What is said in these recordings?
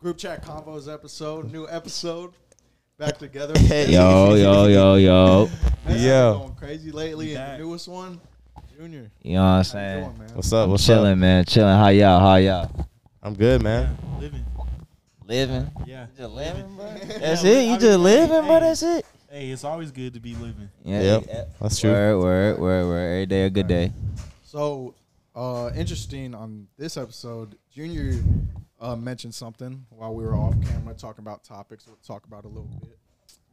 group chat convos episode, new episode, back together. Yo, yo, yo, yo. That's Yeah. going crazy lately, and the newest one, Junior. You know what I'm saying? doing, man? What's up? What's chilling, up? man. Chilling. How y'all? How y'all? I'm good, man. Yeah, living. Living. Yeah. Just living, bro. That's we- it. I You mean, just living, bro. That's it. Hey, it's always good to be living. Yeah. Yep. yeah. That's true. Word, word, word, word. Every day a good day. So, uh, interesting on this episode, Junior uh, mentioned something while we were off camera talking about topics. We'll talk about a little bit.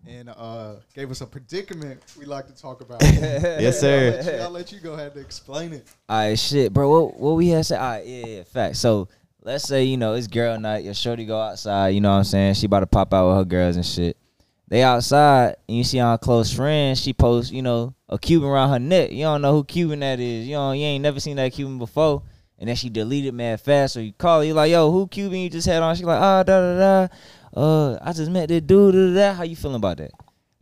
And uh, gave us a predicament we like to talk about. Yes, sir. I'll let, you, I'll let you go ahead and explain it. All right, shit, bro. What what we had said? All right, yeah, yeah, fact. So let's say you know it's girl night. Your shorty go outside. You know what I'm saying? She about to pop out with her girls and shit. They outside and you see on close friend. She posts, you know, a Cuban around her neck. You don't know who Cuban that is. You know, you ain't never seen that Cuban before. And then she deleted mad fast. So you call, her, you're like, yo, who Cuban you just had on? She like, ah, da da da. Uh, I just met this dude. Da, da, da. How you feeling about that?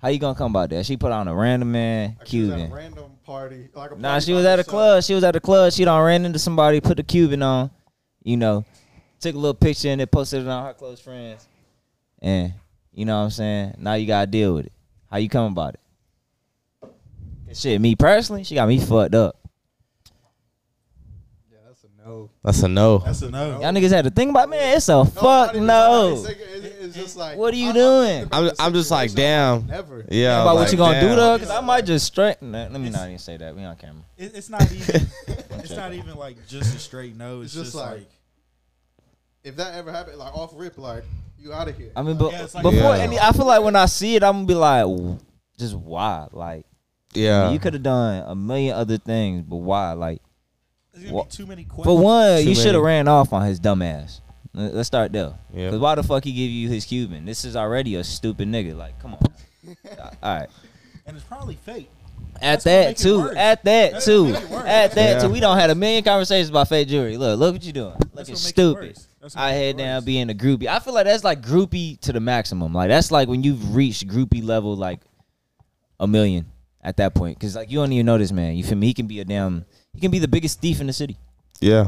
How you gonna come about that? She put on a random man Like she was at Cuban. a random party. Like a Nah, she was at a club. She was at a club. She done ran into somebody, put the Cuban on, you know, took a little picture and then posted it on her close friends. And you know what I'm saying? Now you gotta deal with it. How you come about it? Shit, me personally, she got me fucked up. Yeah, that's a no. That's a no. That's a no. Y'all niggas had to think about man, it's a fuck not even that. no. It's, it's- it's just like, What are you I'm- doing? I'm, I'm just like, damn. Never. Yeah. about like, what you gonna do though? Cause I might just straight. Nah, let me not even say that. We on camera. It, it's not even. it's not even like just a straight no. It's, It's just just, like- like, If that ever happened, like off rip, like you out of here. I mean, but Yeah, like- before Yeah. any, I feel like when I see it, I'm gonna be like, just why? Like. Yeah. you could have done a million other things, but why? Like, there's be too many questions. for one, Too you should have ran off on his dumb ass. Let- Let's start there. Yeah. Cause why the fuck he give you his Cuban? This is already a stupid nigga. Like, come on. All right. and it's probably fake. At that too. At that That's too. gonna make. At that too. We don't had a million conversations about fake jewelry. Look, look what you doing. Looking what make it stupid. worse. That's what I make it head down being a groupie. I feel like that's like groupie to the maximum. Like that's like when you've reached groupie level like a million at that point. Cause like you don't even know this man. You feel me? He can be a damn. He can be the biggest thief in the city. Yeah.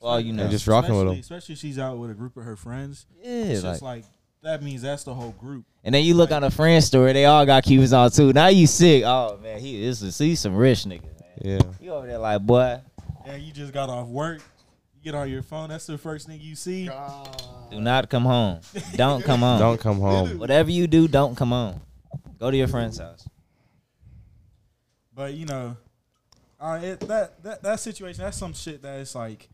Well, you know. And just rocking with Especially- him. Especially if she's out with a group of her friends. yeah, It's like, just like that means that's the whole group. and then you look on a friend story, they all got Cubans on too. Now you sick. Oh man, he is he's some rich niggas, man. Yeah. You over there like boy, And you just got off work. You get on your phone. That's the first thing you see. God. do not come home. Don't come home. Don't come home. Whatever you do, don't come home. Go to your friend's house. But you know, uh, it, that that that situation. That's some shit that it's like.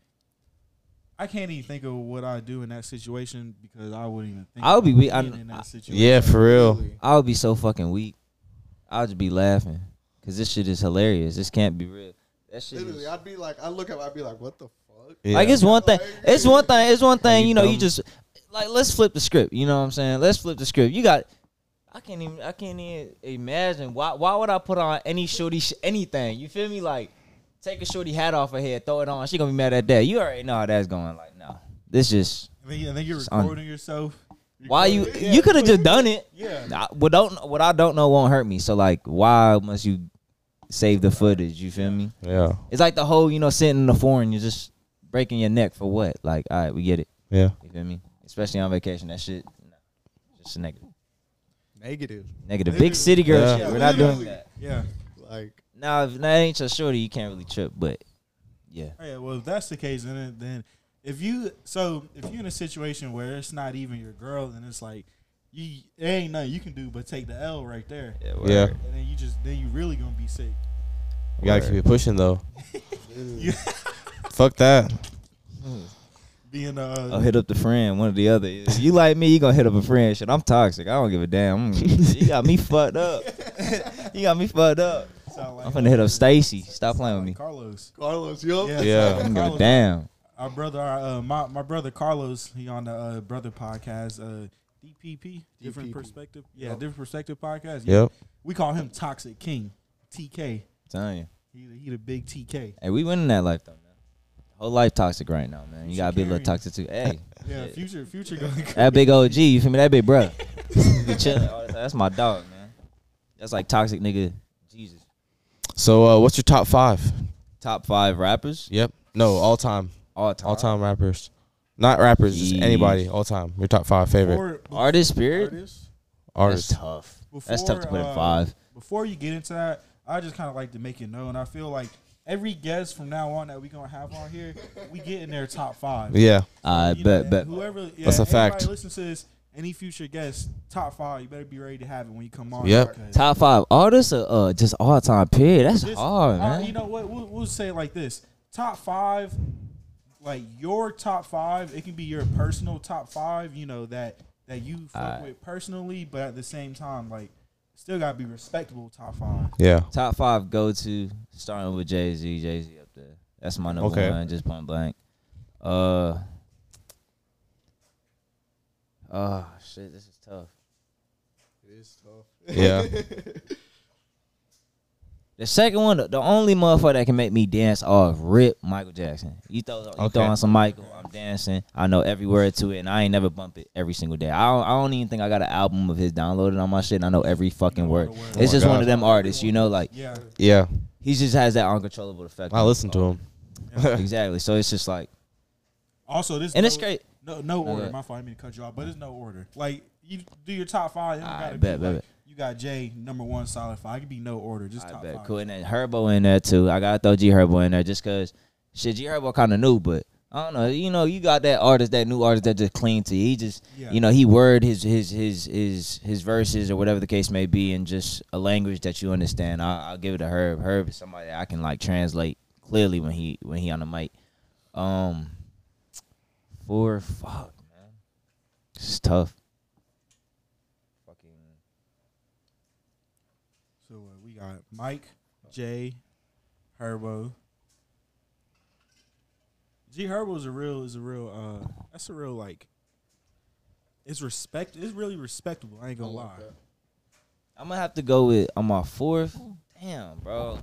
I can't even think of what I do in that situation because I wouldn't even think. I would be weak. I- in that situation. Yeah, for real. I would be so fucking weak. I would just be laughing because this shit is hilarious. This can't be real. That shit. Literally, Is, I'd be like, I look up, I'd be like, what the fuck? Yeah. Like it's one thing. It's one thing. It's one thing. you You know, you just like let's flip the script. You know what I'm saying? Let's flip the script. You got. I can't even. I can't even imagine why. Why would I put on any shorty sh- anything? You feel me? Like take a shorty hat off her head, throw it on. She gonna be mad at that. You already know how that's going. Like no, this just. And then, and then you're It's un- recording yourself. Why you? Recording- You could have just done it. Yeah. I, what don't what I don't know won't hurt me. So like, why must you save the footage? You feel me? Yeah. It's like the whole you know sitting in the foreign, you're just breaking your neck for what? Like, all right, we get it. Yeah. You feel me? Especially on vacation, that shit, nah, just a negative. Negative. Negative. Big city girl Yeah. shit. We're not doing that. Yeah. Like, Now, if that ain't your shorty, you can't really trip. But yeah, Yeah. Well, if that's the case, then then if you so if you're in a situation where it's not even your girl, then it's like you there ain't nothing you can do but take the L right there, yeah, Yeah. and then you just then you really gonna be sick. You gotta keep it pushing though. You Fuck that. Hmm. Being uh I'll hit up the friend, one or the other. If you like me, you gonna hit up a friend. Shit, I'm toxic. I don't give a damn. You got me fucked up. you got me fucked up. like, I'm finna hit up Stacy. Stop playing with me. Carlos. Carlos, yo. Yeah. Yeah. I don't give a Carlos. damn. Our brother, our, uh, my my brother Carlos, he on the uh, brother podcast, uh, DPP, different DPP. perspective. Yeah, Yep. different perspective podcast. Yeah. Yep. We call him Toxic King, TK. I'm telling you. He he the big TK. Hey, we winning that life though, man. Whole life toxic right now, man. You gotta be a little toxic too. Hey, Yeah, Yeah. future future going. that big OG, you feel me? That big bro. chilling all the time. That's my dog, man. That's like toxic nigga. Jesus. So, uh, what's your top five? Top five rappers Yep. No, all time. all time. All time rappers. Not rappers, just Yeesh. anybody, all time. Your top five favorite Before, Artist, period. Artists. artists. That's tough. That's tough to before, put in uh, five. Before you get into that, I just kind of like to make it known. I feel like every guest from now on that we gonna have on here, we get in their top five. Yeah, I You bet, and bet. Whoever, yeah, That's a fact. Listen to this. Any future guest, top five, you better be ready to have it when you come on. Yep. because- Top five artists or uh, just all time period? That's Just- hard, uh, man. you know what? We'll, we'll say it like this: top five, like your top five. It can be your personal top five. You know that that you fuck Alright. with personally, but at the same time, like still gotta be respectable top five. yeah. Top five go to starting with Jay Z. Jay Z up there. That's my number Okay. one, just point blank. Uh. Oh shit, this is tough. It is tough. Yeah. The second one, the only motherfucker that can make me dance off rip Michael Jackson. You throw, you Okay. throw on some Michael, I'm dancing. I know every word to it, and I ain't never bump it every single day. I don't, I don't even think I got an album of his downloaded on my shit. And I know every fucking know word. all the. Oh It's my just one of them artists, you know, like Yeah, Yeah. he just has that uncontrollable effect. I listen to him. exactly. So it's just like, Also, this and no, it's great. No, no Okay. order. My fault. I mean to cut you off, but it's no order. Like you do your top five. It don't Alright, gotta bet, be bet, like, bet. You got Jay number one solid five. It could be no order. Just I top bet five. cool. And then Herbo in there too. I gotta throw G Herbo in there just cause shit G Herbo kind of new, but I don't know. You know, you got that artist, that new artist that just clean to you. He just, Yeah. you know, he word his his his his his verses or whatever the case may be in just a language that you understand. I, I'll give it to Herb. Herb is somebody I can like translate clearly when he when he on the mic. Um, four, fuck man, it's tough. Fucking. So uh, we got Mike, Jay, Herbo. G Herbo is a real is a real uh that's a real like it's respect it's really respectable. I ain't gonna lie. I'm gonna have to go with on my fourth. Damn, bro.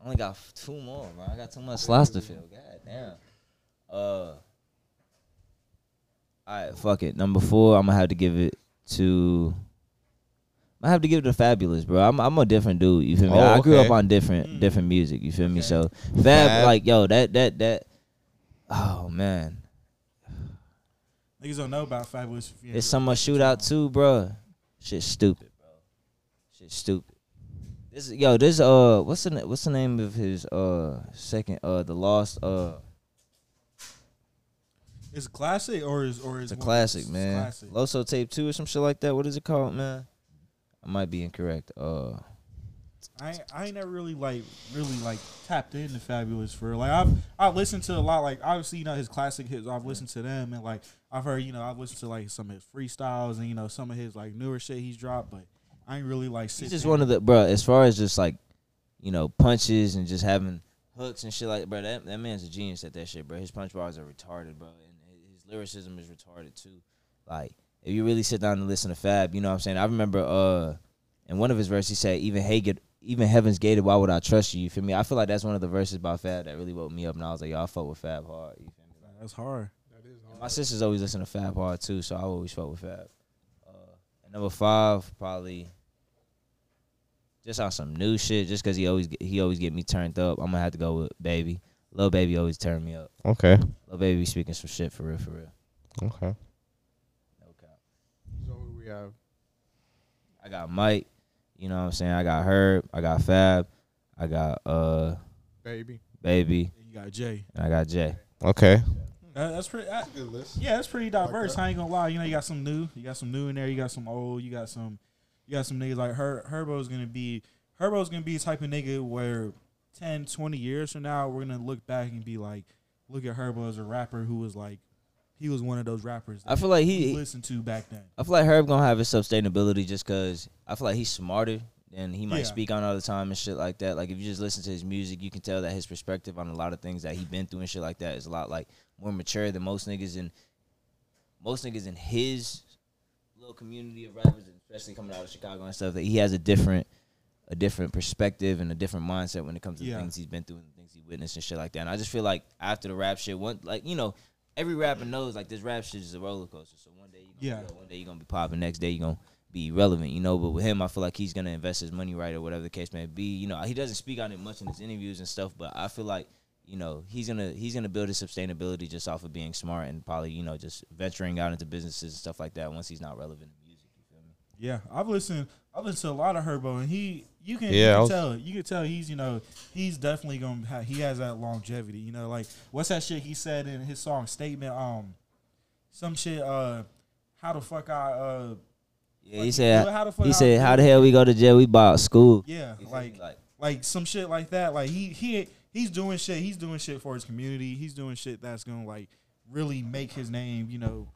I only got two more, bro. I got too much slots to fill. God damn. Uh. All right, fuck it. Number four, I'm gonna have to give it to. I have to give it to Fabolous, bro. I'm I'm a different dude. You feel me? Oh, I grew okay. up on different Mm. different music. You feel me? So Fab, Fab. like yo, that that that. Oh man, Niggas don't know about Fabolous. if you it's really so much listen shootout too, bro. Shit stupid, bro. Shit stupid. This yo, this uh, what's the what's the name of his uh second uh the lost uh It's a classic or is or is it's a classic man. Classic. Loso tape two or some shit like that. What is it called, man? I might be incorrect. Uh, I ain't- I ain't never really like really like tapped into Fabolous for like I've I've listened to a lot like obviously you know his classic hits I've listened to them and like I've heard you know I've listened to like some of his freestyles and you know some of his like newer shit he's dropped but I ain't really like he's just one of the bro. As far as just like, you know, punches and just having hooks and shit like, bro. That that man's a genius at that shit, bro. His punch bars are retarded, bro, and his lyricism is retarded too. Like, if you really sit down and listen to Fab, you know what I'm saying. I remember uh, in one of his verses, he said, "Even Hagen, even heaven's gated, why would I trust you?" You feel me? I feel like that's one of the verses by Fab that really woke me up, and I was like, "Yo, I fuck with Fab hard." You feel me? Like, that's hard That is my sisters always listen to Fab hard too, so I always fuck with Fab. Uh, and number five, probably just on some new shit. Just cause he always get, he always get me turned up. I'm gonna have to go with Baby. Lil Baby always turn me up. Okay. Lil Baby speaking some shit for real, for real. Okay. No cap. So who we have I got Mike. You know what I'm saying? I got Herb. I got Fab. I got uh baby. Baby. you got Jay And I got Jay. Okay. that, that's pretty that, Good list. yeah that's pretty diverse that. I ain't gonna lie you know you got some new you got some new in there you got some old you got some you got some niggas like Her Herbo's gonna be Herbo's gonna be the type of nigga where 10 20 years from now we're gonna look back and be like look at Herbo as a rapper who was like he was one of those rappers I feel like he listened to back then I feel like Herb gonna have his sustainability just cause I feel like he's smarter and he might Yeah. speak on all the time and shit like that. Like if you just listen to his music, you can tell that his perspective on a lot of things that he been through and shit like that is a lot like more mature than most niggas in most niggas in his little community of rappers, especially coming out of Chicago and stuff. That he has a different a different perspective and a different mindset when it comes to Yeah. the things he's been through and the things he witnessed and shit like that. And I just feel like after the rap shit, one like you know. Every rapper knows like this rap shit is a roller coaster. So one day you Yeah. up, one day you're gonna be popping, next day you're gonna be relevant, you know. But with him, I feel like he's gonna invest his money right or whatever the case may be. You know, he doesn't speak on it much in his interviews and stuff, but I feel like, you know, he's gonna he's gonna build his sustainability just off of being smart and probably you know just venturing out into businesses and stuff like that once he's not relevant in music. You feel me? Yeah, I've listened. I've listened to a lot of Herbo, and he, you can, Yeah, you can was- tell, you can tell he's, you know, he's definitely gonna, have, he has that longevity. You know, like what's that shit he said in his song statement? Um, some shit. Uh, how the fuck I, uh, Yeah, Like, he said how the fuck he I- said how the hell we go to jail? We bought school. yeah, like, like like some shit like that. Like he, he, he's doing shit. He's doing shit for his community. He's doing shit that's gonna like really make his name, you know,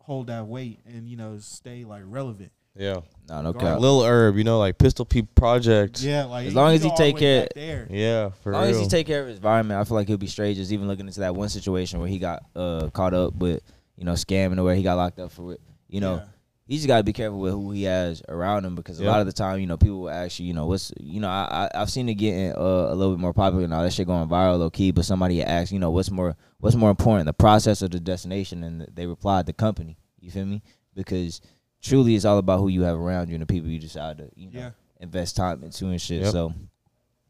hold that weight and you know stay like relevant. Yeah. no no Like cap. Lil Herb, you know, like Pistol P Project. Yeah, like As long as he take care- there. Yeah, for As long real. as he take care of his environment, I feel like he'll be straight. Just even looking into that one situation where he got uh, caught up with, you know, scamming or where he got locked up for it. You know, Yeah. he just got to be careful with who he has around him because a lot of the time, you know, people will ask you, you know, what's, you know, I, I I've seen it getting uh, a little bit more popular now. That shit going viral, low key. But somebody asked, you know, what's more what's more important, the process or the destination? And they replied, the company. You feel me? Because truly, it's all about who you have around you and the people you decide to, you know, Yeah. invest time into and shit. Yep. So,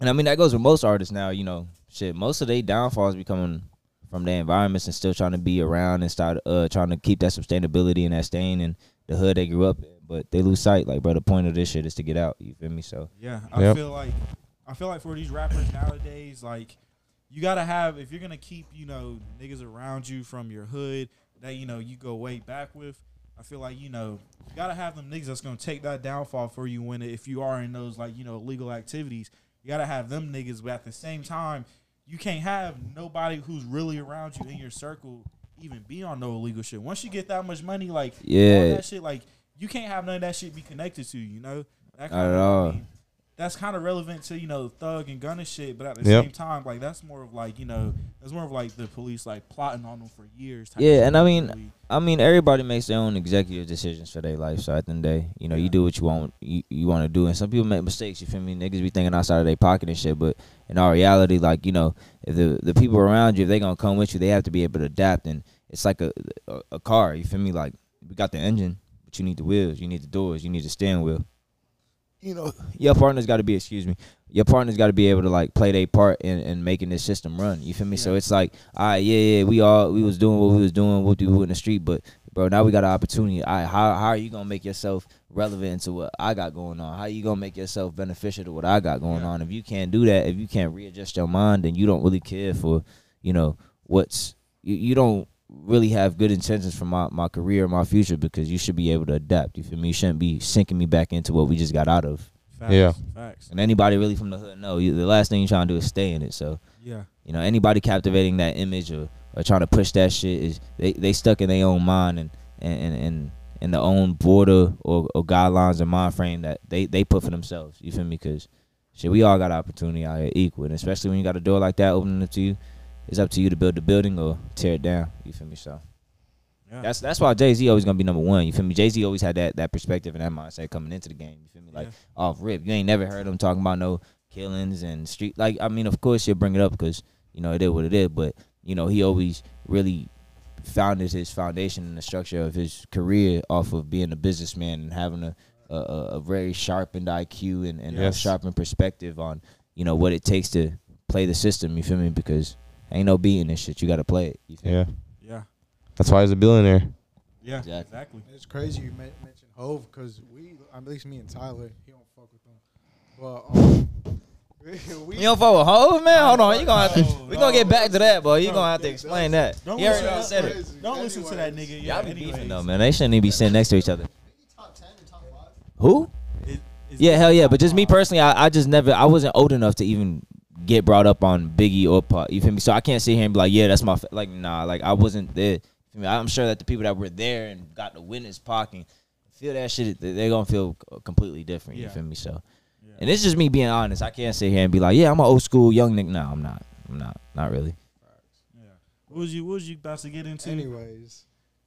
and I mean that goes with most artists now. You know, shit. Most of their downfalls be coming from their environments and still trying to be around and start uh trying to keep that sustainability and that stain in the hood they grew up in. But they lose sight. Like, bro, the point of this shit is to get out. You feel me? So Yeah, I Yep. feel like I feel like for these rappers nowadays, like you gotta have if you're gonna keep you know niggas around you from your hood that you know you go way back with. I feel like you know you gotta have them niggas that's gonna take that downfall for you when if you are in those like you know illegal activities. You gotta have them niggas, but at the same time, you can't have nobody who's really around you in your circle even be on no illegal shit. Once you get that much money, like all Yeah. that shit, like you can't have none of that shit be connected to you. You know, that Not at kinda- all. Mean, that's kind of relevant to you know thug and gun and shit, but at the Yep. same time, like that's more of like you know that's more of like the police like plotting on them for years. type Yeah, and I mean, really. I mean, everybody makes their own executive decisions for their life. So at the end of the day, you know, you do what you want, you, you want to do. And some people make mistakes. You feel me? Niggas be thinking outside of their pocket and shit. But in our reality, like you know, if the the people around you, if they gonna come with you, they have to be able to adapt. And it's like a a, a car. You feel me? Like we got the engine, but you need the wheels, you need the doors, you need the steering wheel. You know, your partner's got to be. Excuse me. Your partner's got to be able to like play their part in, in making this system run. You feel me? So it's like, all right, yeah, yeah, we all we was doing what we was doing, what we were in the street, but bro, now we got an opportunity. All right, how how are you gonna make yourself relevant to what I got going on? How are you gonna make yourself beneficial to what I got going Yeah. on? If you can't do that, if you can't readjust your mind, then you don't really care for, you know, what's you, you don't really have good intentions for my, my career, my future, because you should be able to adapt. You feel me? You shouldn't be sinking me back into what we just got out of. facts, yeah. facts, And anybody really from the hood know you, the last thing you're trying to do is stay in it. So yeah, you know anybody captivating that image or, or trying to push that shit is they, they stuck in their own mind and and and, and in their own border or, or guidelines and mind frame that they, they put for themselves. You feel me? Because shit, we all got opportunity out here equal, and especially when you got a door like that opening up to you, it's up to you to build the building or tear it down. You feel me? So yeah. that's that's why Jay Z always gonna be number one. You feel me? Jay Z always had that that perspective and that mindset coming into the game. You feel me? Like Yeah. off rip, you ain't never heard him talking about no killings and street. Like I mean, of course you'll bring it up because you know it is what it is. But you know he always really founded his foundation and the structure of his career off of being a businessman and having a a, a a very sharpened IQ and, and a Yes. sharpened perspective on you know what it takes to play the system. You feel me? Because ain't no beating this shit. You got to play it. You? Yeah. yeah, That's why he's a billionaire. yeah, Exactly. exactly. It's crazy you men- mentioned Hov because we, at least me and Tyler, he don't fuck with them. But um, we, You don't fuck with Hov, man? Hold on, you gonna have to. We gonna get back to that, boy. You no, gonna have to explain that. Don't You already listen, to said that, it. Crazy. don't listen to that Anyways. nigga. Y'all Yeah, be beefing anyways. though, man. They shouldn't even be sitting next to each other. top ten or top five? Who? It- it's Yeah, hell yeah. But just me personally, I, I just never. I wasn't old enough to even get brought up on Biggie or Pac. You feel me? So I can't sit here and be like, yeah, that's my fa-. like. Nah, like I wasn't there. You feel me? I'm sure that the people that were there and got to witness Pac and feel that shit, they- they're gonna feel completely different. You feel me? So, Yeah. and it's just me being honest. I can't sit here and be like, yeah, I'm an old school young nigga. No, I'm not. I'm not. Not really. Yeah. What was you? What was you about to get into? Anyways,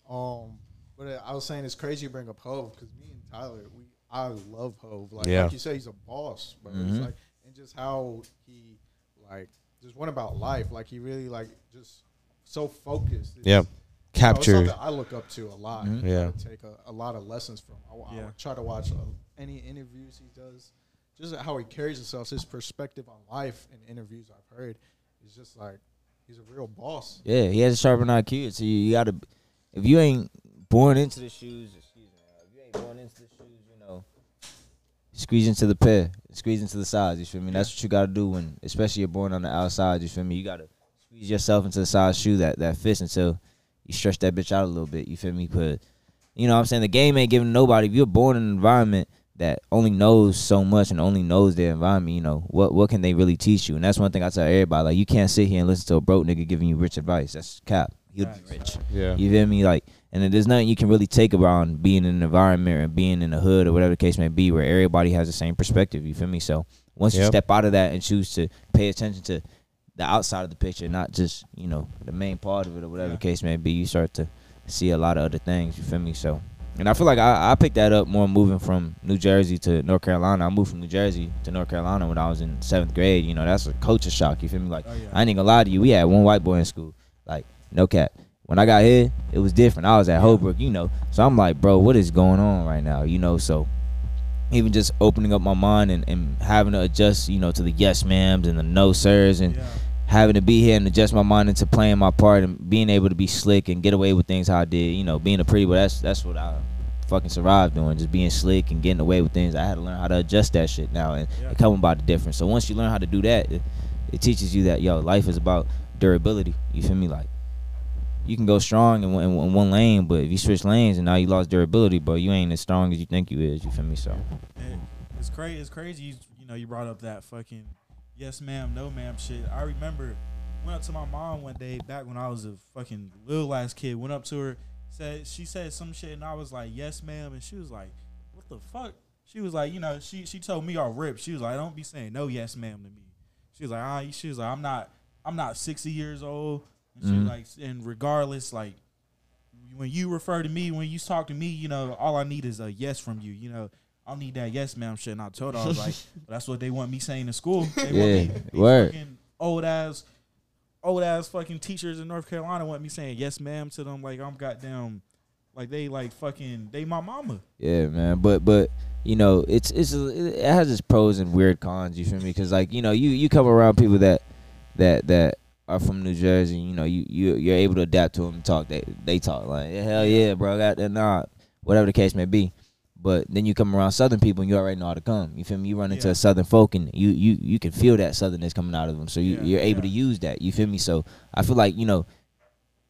um, but uh, I was saying it's crazy you bring up Hov because me and Tyler, we I love Hov. Like, Yeah. like you say, he's a boss, but it's Mhm. like and just how he like just one about life. Like he really like just so focused. It's- Yeah. you know, it's Captured. something I look up to a lot. Mhm. I Yeah. take a, a lot of lessons from. I, I Yeah. try to watch uh, any interviews he does. Just how he carries himself, his perspective on life and interviews I've heard is just like He's a real boss. Yeah, he has a sharper IQ. So you, you gotta, if you ain't born into the shoes, excuse me, uh, if you ain't born into the shoes, you know, squeeze into the pair, squeeze into the size. You feel me? That's what you gotta do when, especially you're born on the outside. You feel me? You gotta squeeze yourself into the size shoe that that fits until you stretch that bitch out a little bit. You feel me? But you know what I'm saying? The game ain't giving nobody. If you're born in an environment that only knows so much and only knows their environment, you know, what what can they really teach you? And that's one thing I tell everybody. Like you can't sit here and listen to a broke nigga giving you rich advice. That's cap. He'll be rich. Yeah. You feel me? Like, and there's nothing you can really take around being in an environment and being in a hood or whatever the case may be, where everybody has the same perspective. You feel me? So once you step out of that and choose to pay attention to the outside of the picture, not just you know the main part of it or whatever Yeah. the case may be, you start to see a lot of other things. You feel me? So. And I feel like I, I picked that up more moving from New Jersey to North Carolina. I moved from New Jersey to North Carolina when I was in seventh grade. You know, that's a culture shock. You feel me? Like, Oh, yeah. I ain't gonna lie to you. We had one white boy in school. Like, no cap. When I got here, it was different. I was at Holbrook, you know. So I'm like, bro, what is going on right now? You know, so even just opening up my mind and, and having to adjust, you know, to the yes ma'ams and the no sirs and yeah. having to be here and adjust my mind into playing my part and being able to be slick and get away with things how I did. You know, being a pretty boy, that's that's what I fucking survived doing, just being slick and getting away with things. I had to learn how to adjust that shit now and, Yeah. and come about the difference. So once you learn how to do that, it, it teaches you that yo, life is about durability. You feel me? Like you can go strong in one, in one- lane, but if you switch lanes and now you lost durability, bro, you ain't as strong as you think you is. You feel me? So it's crazy. It's crazy. You, you know, you brought up that fucking yes ma'am, no ma'am shit. I remember went up to my mom one day back when I was a fucking little ass kid. Went up to her, said she said some shit, and I was like yes ma'am, and she was like, what the fuck? She was like, you know, she she told me all rip. She was like, don't be saying no yes ma'am to me. She was like, ah, she was like, I'm not, I'm not 60 years old. And Mhm. like, and regardless, like when you refer to me, when you talk to me, you know, all I need is a yes from you. You know, I don't need that yes, ma'am shit. And I told her, I was like, that's what they want me saying in school. They want Yeah, me, word. fucking old ass, old ass fucking teachers in North Carolina want me saying yes, ma'am to them. Like I'm goddamn, like they like fucking, they my mama. Yeah, man. But but you know, it's it's it has its pros and weird cons. You feel me? Because like you know, you you come around people that that that are from New Jersey. You know, you you you're able to adapt to them and talk. They they talk like hell yeah, bro. Got that nah, whatever the case may be. But then you come around Southern people and you already know how to come. You feel me? You run into Yeah. a Southern folk and you you you can feel that Southernness coming out of them. So you Yeah, you're able yeah. to use that. You feel me? So I feel like you know,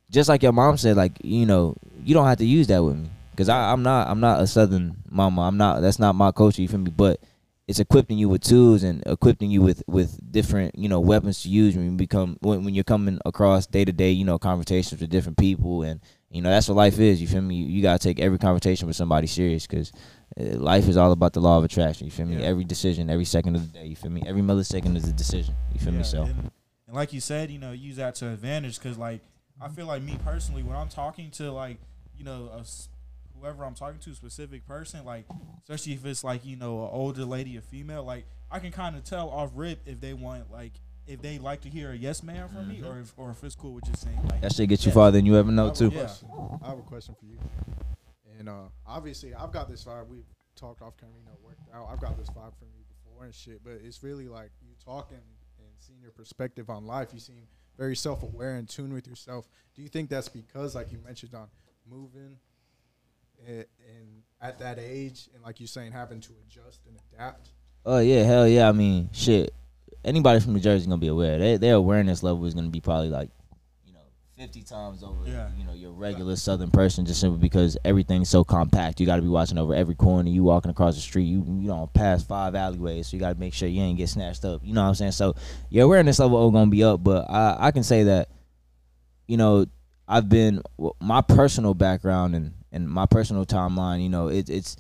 just like your mom said, like you know, you don't have to use that with me because I'm not I'm not a Southern mama. I'm not. That's not my culture. You feel me? But it's equipping you with tools and equipping you with with different you know weapons to use when you become when, when you're coming across day to day you know conversations with different people and you know that's what life is. You feel me? You, you gotta take every conversation with somebody serious because. Uh, life is all about the law of attraction. You feel me? Yeah. Every decision, every second of the day. You feel me? Every millisecond is a decision. You feel Yeah, me? So and, and like you said, you know, use that to advantage because, like, I feel like me personally, when I'm talking to like, you know, a whoever I'm talking to, a specific person, like, especially if it's like, you know, an older lady, a female, like, I can kind of tell off rip if they want like if they like to hear a yes ma'am from me or if or if it's cool with just saying like that shit get you yes. farther than you ever know have a too. Yeah. I have a question for you. And uh, obviously, I've got this vibe. We talked off camera, you know, worked out. I've got this vibe from you before and shit. But it's really like you talking and seeing your perspective on life. You seem very self-aware and tune with yourself. Do you think that's because, like you mentioned, on moving and, and at that age, and like you're saying, having to adjust and adapt? Oh yeah, hell yeah. I mean, shit. Anybody from New Jersey gonna be aware. They, their awareness level is gonna be probably like, you know, fifty times over. Yeah. You know, your regular Southern person, just simply because everything's so compact. You got to be watching over every corner. You walking across the street. You you don't pass five alleyways, so you got to make sure you ain't get snatched up. You know what I'm saying? So your awareness level all gonna be up. But I I can say that, you know, I've been my personal background and and my personal timeline. You know, it, it's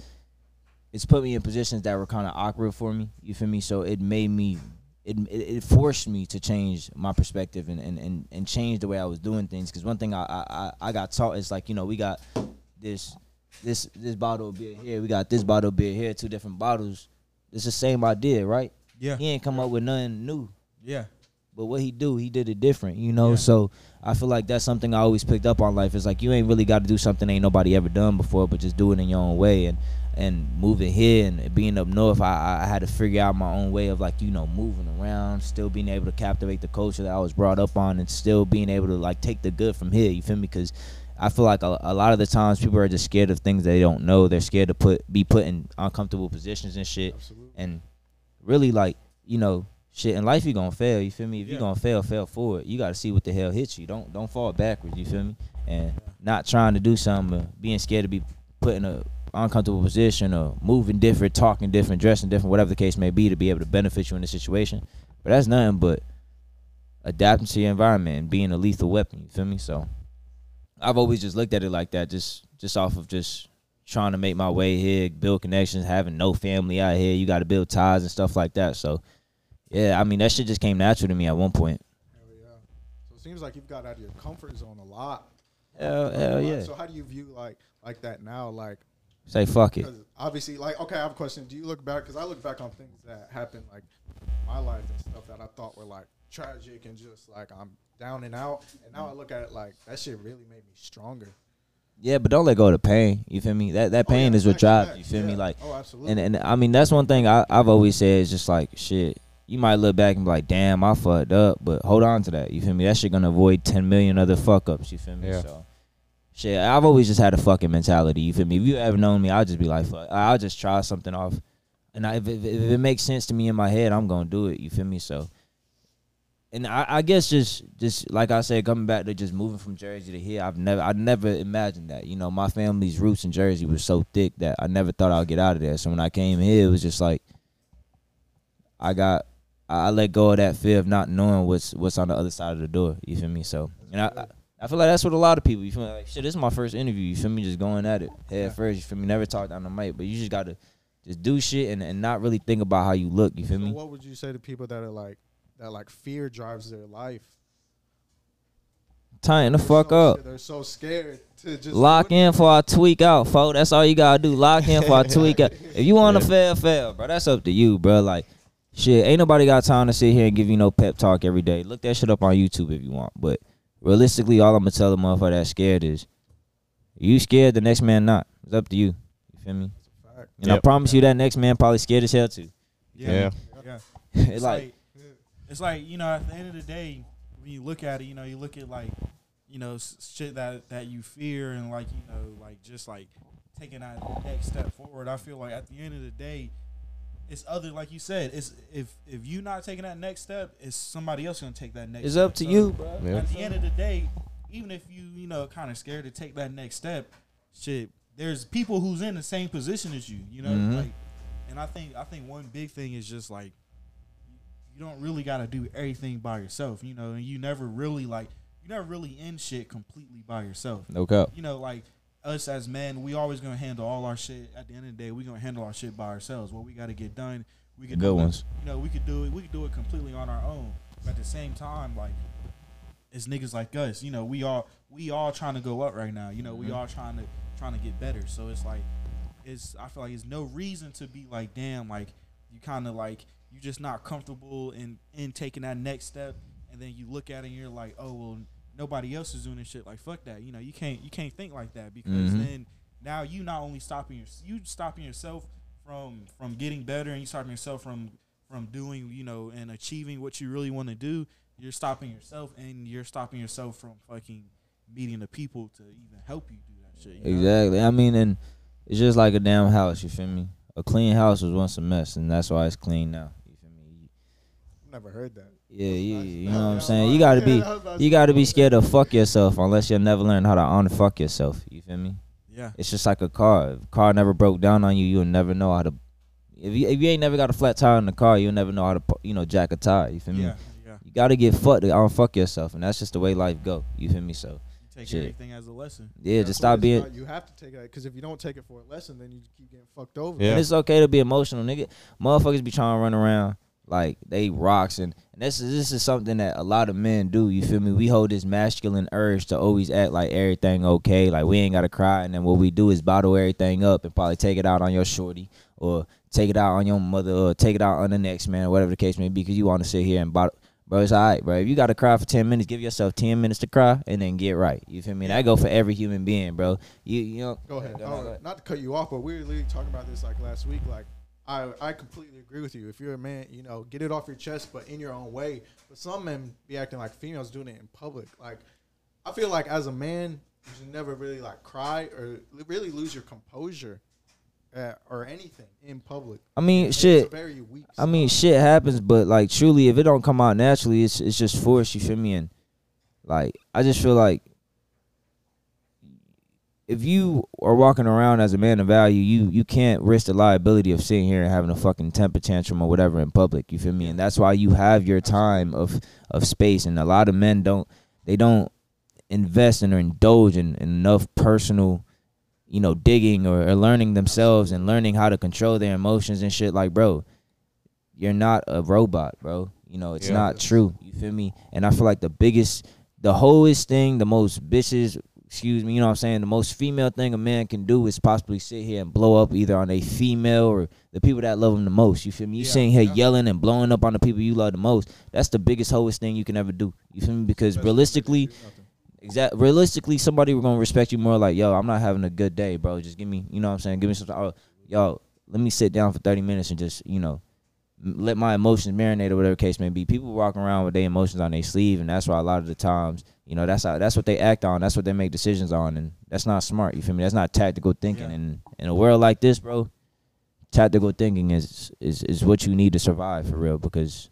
it's put me in positions that were kind of awkward for me. You feel me? So it made me, it it, forced me to change my perspective and and, and, and change the way I was doing things. Because one thing I, I I- I got taught is like you know we got this this this bottle of beer here, we got this bottle of beer here, two different bottles. It's the same idea, right? yeah He ain't come up with nothing new. yeah But what he do, he did it different, you know. Yeah. So I feel like that's something I always picked up on life. It's like you ain't really got to do something ain't nobody ever done before, but just do it in your own way. And and moving here and being up north, I, I had to figure out my own way of like you know moving around, still being able to captivate the culture that I was brought up on, and still being able to like take the good from here. You feel me? Because I feel like a, a lot of the times people are just scared of things they don't know. They're scared to put be put in uncomfortable positions and shit. Absolutely. And really, like you know, shit in life you gonna fail. You feel me? If you Yeah. gonna fail, fail forward. You gotta see what the hell hits you. Don't don't fall backwards. You feel me? And not trying to do something, but being scared to be put in a uncomfortable position or moving different, talking different, dressing different, whatever the case may be, to be able to benefit you in the situation. But that's nothing but adapting to your environment and being a lethal weapon. You feel me? So I've always just looked at it like that, just just off of just trying to make my way here, build connections, having no family out here. You got to build ties and stuff like that. So yeah, I mean that shit just came natural to me at one point. Hell yeah. So it seems like you've got out of your comfort zone a lot. Hell, hell yeah. So how do you view like like that now? Like, Say fuck it. obviously, like, okay, I have a question. Do you look back? Because I look back on things that happened like in my life and stuff that I thought were like tragic and just like I'm down and out. And now I look at it like that shit really made me stronger. Yeah, but don't let go of the pain. You feel me? That that Oh, pain yeah, is what drives. You feel me? Like oh, absolutely. And and I mean that's one thing I, I've always said is just like shit. You might look back and be like, damn, I fucked up, but hold on to that. You feel me? That shit gonna avoid ten million other fuck ups. You feel me? Yeah. So shit, I've always just had a fucking mentality. You feel me? If you ever known me, I'll just be like, fuck, I'll just try something off, and I, if, it, if it makes sense to me in my head, I'm gonna do it. You feel me? So. And I, I guess just just like I said, coming back to just moving from Jersey to here, I've never I never imagined that. You know, my family's roots in Jersey was so thick that I never thought I'd get out of there. So when I came here, it was just like I got I let go of that fear of not knowing what's what's on the other side of the door. You feel me? So and I I, feel like that's what a lot of people. You feel me? Like shit. This is my first interview. You feel me? Just going at it head Yeah. first. You feel me? Never talked on the mic, but you just gotta just do shit and, and not really think about how you look. You feel so me? what would you say to people that are like that like fear drives their life? Tighten the They're fuck so- up. They're so scared to just Lock in for I tweak out, folks. That's all you gotta do. Lock in for I tweak out. If you wanna Yeah. fail, fail, bro. That's up to you, bro. Like, shit, ain't nobody got time to sit here and give you no pep talk every day. Look that shit up on YouTube if you want. But realistically, all I'm gonna tell a motherfucker that's scared is, you scared, the next man not. It's up to you. You feel me? Fact. And I promise you, that next man probably scared as hell too. Yeah. yeah. it's It's like, like, it's like you know, at the end of the day, when you look at it, you know, you look at like, you know, shit that that you fear and like you know, like just like taking that next step forward. I feel like at the end of the day, it's other like you said. It's if if you not taking that next step, it's somebody else gonna take that next. Step. It's step. up to So, you, bro. Yeah. At the end of the day, even if you you know kind of scared to take that next step, shit, there's people who's in the same position as you. You know, Mhm. like, and I think I think one big thing is just like you don't really got to do everything by yourself. You know, and you never really like you never really end shit completely by yourself. No cap. You know, like us as men, we always gonna handle all our shit. At the end of the day, we gonna handle our shit by ourselves. What we got to get done, we can Good do it- ones. You know, we could do it. We could do it completely on our own. But at the same time, like it's niggas like us. You know, we all we all trying to go up right now. You know, we Mhm. all trying to trying to get better. So it's like it's I feel like it's no reason to be like damn like you kind of like you just not comfortable in in taking that next step and then you look at it and you're like oh well nobody else is doing this shit like fuck that you know you can't you can't think like that because Mhm. then now you not only stopping your you stopping yourself from from getting better and you stopping yourself from from doing you know and achieving what you really want to do you're stopping yourself and you're stopping yourself from fucking meeting the people to even help you do that shit you know? Exactly. I mean, and it's just like a damn house. You feel me? A clean house was once a mess, and that's why it's clean now. You feel me? Never heard that. Yeah, you, you know what I'm saying. You gotta be, yeah, I was about to you gotta be scared to fuck yourself unless you never learn how to unfuck yourself. You feel me? yeah It's just like a car. If a car never broke down on you, you'll never know how to. If you if you ain't never got a flat tire in the car, you'll never know how to you know jack a tire. You feel me? yeah yeah You gotta get fucked to unfuck yourself, and that's just the way life go. You feel me? So you take Shit. everything as a lesson yeah, That's just stop being. about. You have to take it because if you don't take it for a lesson, then you keep getting fucked over. Yeah. And it's okay to be emotional, nigga. Motherfuckers be trying to run around like they rocks, and, and this is this is something that a lot of men do. You feel me? We hold this masculine urge to always act like everything okay, like we ain't gotta cry, and then what we do is bottle everything up and probably take it out on your shorty or take it out on your mother or take it out on the next man or whatever the case may be, because you want to sit here and bottle bro, it's all right, bro. If you got to cry for ten minutes, give yourself ten minutes to cry and then get right. You feel me? That go for every human being, bro. You you know. Go ahead. Go Oh, ahead. not to cut you off, but we were literally talking about this like last week. Like, I I completely agree with you. If you're a man, you know, get it off your chest, but in your own way. But some men be acting like females doing it in public. Like, I feel like as a man, you should never really like cry or really lose your composure uh, or anything in public. I mean, It's shit. I mean, shit happens, but like truly, if it don't come out naturally, it's it's just forced. You feel me? And like, I just feel like if you are walking around as a man of value, you you can't risk the liability of sitting here and having a fucking temper tantrum or whatever in public. You feel me? And that's why you have your time of of space. And a lot of men don't they don't invest and or indulge in, in enough personal you know, digging or, or learning themselves and learning how to control their emotions and shit. Like, bro, you're not a robot, bro. You know, it's Yeah. not true. You feel me? And I feel like the biggest, the wholest thing, the most bitches, excuse me, you know what I'm saying? The most female thing a man can do is possibly sit here and blow up either on a female or the people that love him the most. You feel me? You Yeah, sitting here yeah. yelling and blowing up on the people you love the most. That's the biggest, wholest thing you can ever do. You feel me? Because realistically, Exact. Realistically, somebody we're gonna respect you more. Like, yo, I'm not having a good day, bro. Just give me, you know, what I'm saying, give me some. Oh, yo, let me sit down for 30 minutes and just, you know, let my emotions marinate or whatever case may be. People walk around with their emotions on their sleeve, and that's why a lot of the times, you know, that's how that's what they act on. That's what they make decisions on, and that's not smart. You feel me? That's not tactical thinking. Yeah. And in a world like this, bro, tactical thinking is is is what you need to survive for real. Because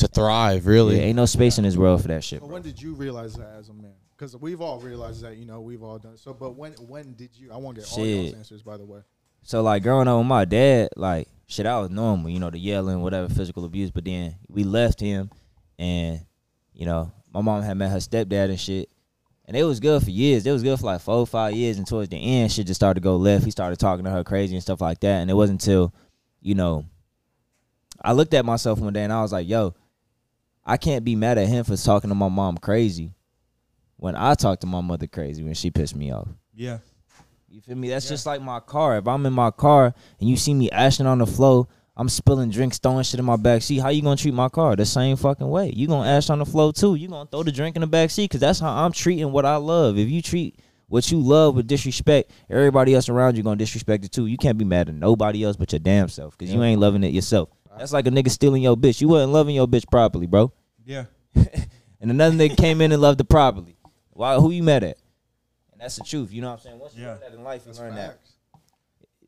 To thrive, really. there ain't no space in this world for that shit, bro. when did you realize that as a man? Because we've all realized that, you know, we've all done it. So, but when when did you? I want to get all y'all's answers, by the way. So like growing up with my dad, like shit, I was normal, you know, the yelling, whatever, physical abuse. But then we left him, and you know, my mom had met her stepdad and shit, and it was good for years. It was good for like four, five years, and towards the end, shit just started to go left. He started talking to her crazy and stuff like that, and it wasn't until, you know, I looked at myself one day and I was like, yo, I can't be mad at him for talking to my mom crazy, when I talk to my mother crazy when she pissed me off. Yeah. You feel me? That's Yeah. just like my car. If I'm in my car and you see me ashing on the floor, I'm spilling drinks, throwing shit in my back seat. How you gonna treat my car? The same fucking way. You gonna ash on the floor too. You gonna throw the drink in the back seat because that's how I'm treating what I love. If you treat what you love with disrespect, everybody else around you gonna disrespect it too. You can't be mad at nobody else but your damn self because you ain't loving it yourself. That's like a nigga stealing your bitch. You wasn't loving your bitch properly, bro. Yeah. And another nigga came in and loved it properly. Why? Who you mad at? And that's the truth. You know what I'm saying? Once you Yeah. learn that in life, you That's learn that facts.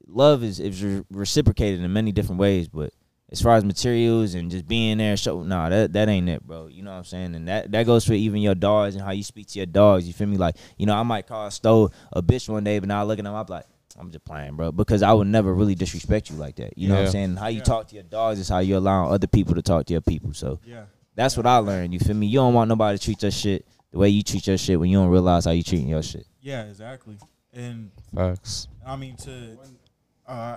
Love is is reciprocated in many different ways, but as far as materials and just being there, show nah, that that ain't it, bro. You know what I'm saying? And that that goes for even your dogs and how you speak to your dogs. You feel me? Like you know, I might call Stowe a bitch one day, but now I look at him, I'm like. I'm just playing, bro, because I would never really disrespect you like that. You know what I'm saying? How you Yeah. talk to your dogs is how you allow other people to talk to your people. So Yeah. that's what I learned. You feel me? You don't want nobody to treat your shit the way you treat your shit when you don't realize how you treating your shit. Yeah. Exactly. And Facts. I mean to. Uh,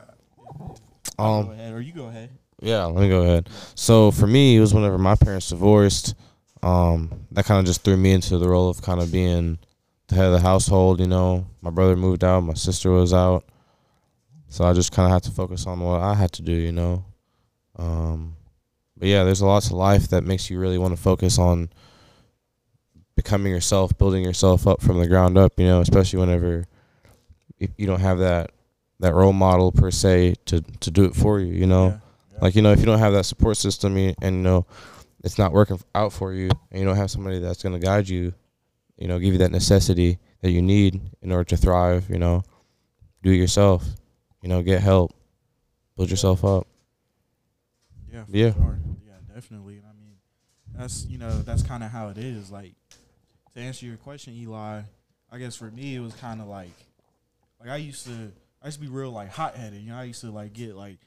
Um, go ahead, or you go ahead. Yeah, let me go ahead. So for me, it was whenever my parents divorced. Um, that kind of just threw me into the role of kind of being the head of the household. You know, my brother moved out, my sister was out, so I just kind of had to focus on what I had to do. You know, um, but yeah, there's a lot to life that makes you really want to focus on becoming yourself, building yourself up from the ground up. You know, especially whenever if you don't have that that role model per se to to do it for you. You know. Yeah. Yeah. Like you know, if you don't have that support system, you- and you know it's not working out for you, and you don't have somebody that's gonna guide you, you know, give you that necessity that you need in order to thrive. You know, do it yourself. You know, get help, build yourself up. Yeah, for Yeah. sure. Yeah, definitely. And I mean, that's you know that's kind of how it is. Like to answer your question, Eli, I guess for me it was kind of like like I used to I used to be real like hot headed. You know, I used to like get like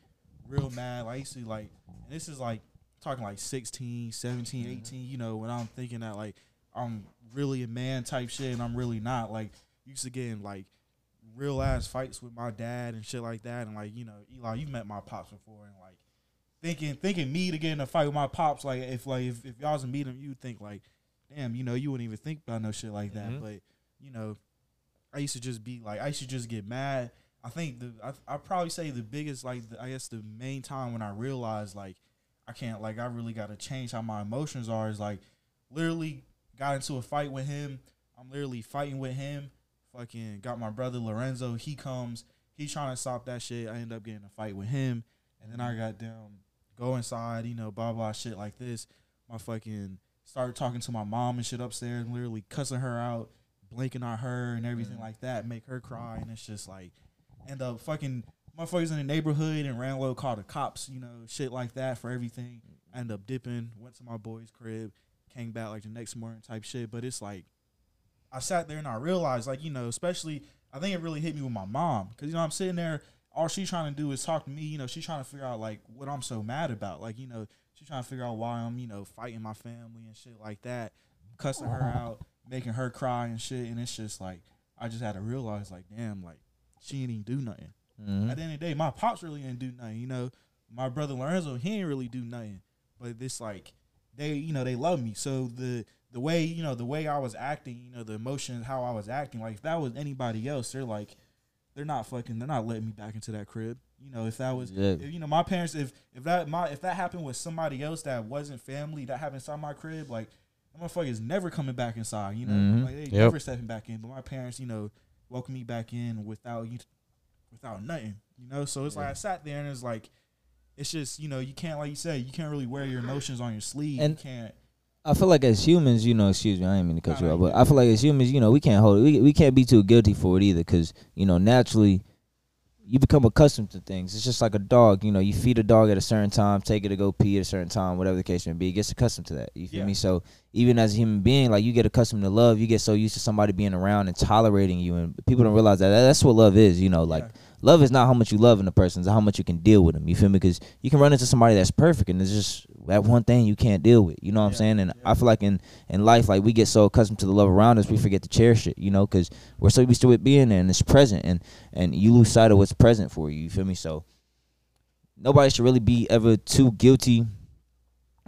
real mad. Like, I used to like and this is like talking like 16, 17, 18, you know, when I'm thinking that like I'm really a man type shit and I'm really not. Like used to get in like real ass fights with my dad and shit like that. And like, you know, Eli, you've met my pops before and like thinking thinking me to get in a fight with my pops, like if like if, if y'all was to meet him, you think like, damn, you know, you wouldn't even think about no shit like that. Mhm. But, you know, I used to just be like I used to just get mad. I think the I I probably say the biggest like the, I guess the main time when I realized like I can't like I really got to change how my emotions are. Is like literally got into a fight with him. I'm literally fighting with him. Fucking got my brother Lorenzo. He comes. He's trying to stop that shit. I end up getting a fight with him, and then I got down go inside. You know, blah blah shit like this. My fucking started talking to my mom and shit upstairs, and literally cussing her out, blinking on her and everything mm. like that, make her cry, and it's just like end the uh, fucking motherfuckers in the neighborhood and ran low, called the cops, you know, shit like that for everything. I end up dipping, went to my boy's crib, came back like the next morning type shit. But it's like I sat there and I realized, like, you know, especially I think it really hit me with my mom. Cause you know, I'm sitting there, all she's trying to do is talk to me, you know, she's trying to figure out like what I'm so mad about. Like, you know, she's trying to figure out why I'm, you know, fighting my family and shit like that, cussing her out, making her cry and shit. And it's just like I just had to realize, like, damn, like she ain't even do nothing. Mhm. At the end of the day, my pops really didn't do nothing. You know, my brother Lorenzo, he didn't really do nothing. But this like they, you know, they love me. So the the way, you know, the way I was acting, you know, the emotions, how I was acting, like if that was anybody else, they're like, they're not fucking, they're not letting me back into that crib. You know, if that was, Yeah. if, you know, my parents, if if that my if that happened with somebody else that wasn't family, that happened inside my crib, like, motherfucker's never coming back inside. You know, Mhm. like they Yep. never stepping back in. But my parents, you know, welcome me back in without you, without nothing. You know, so it's like I sat there and it's like, it's just you know you can't like you said you can't really wear your emotions on your sleeve. And- you can't. I feel like as humans, you know, excuse me, I didn't mean to cut you off, but I feel like as humans, you know, we can't hold it. We, we can't be too guilty for it either, because you know, naturally, you become accustomed to things. It's just like a dog. You know, you feed a dog at a certain time, take it to go pee at a certain time, whatever the case may be. It gets accustomed to that. You feel Yeah. me? So even as a human being, like you get accustomed to love, you get so used to somebody being around and tolerating you, and people don't realize that that's what love is. You know, like Yeah. Love is not how much you love in a person, it's how much you can deal with them. You feel me? Because you can run into somebody that's perfect, and it's just that one thing you can't deal with. You know what I'm saying? And yeah. I feel like in in life, like we get so accustomed to the love around us, we forget to cherish it. You know, because we're so used to it being there and it's present, and and you lose sight of what's present for you. You feel me? So nobody should really be ever too guilty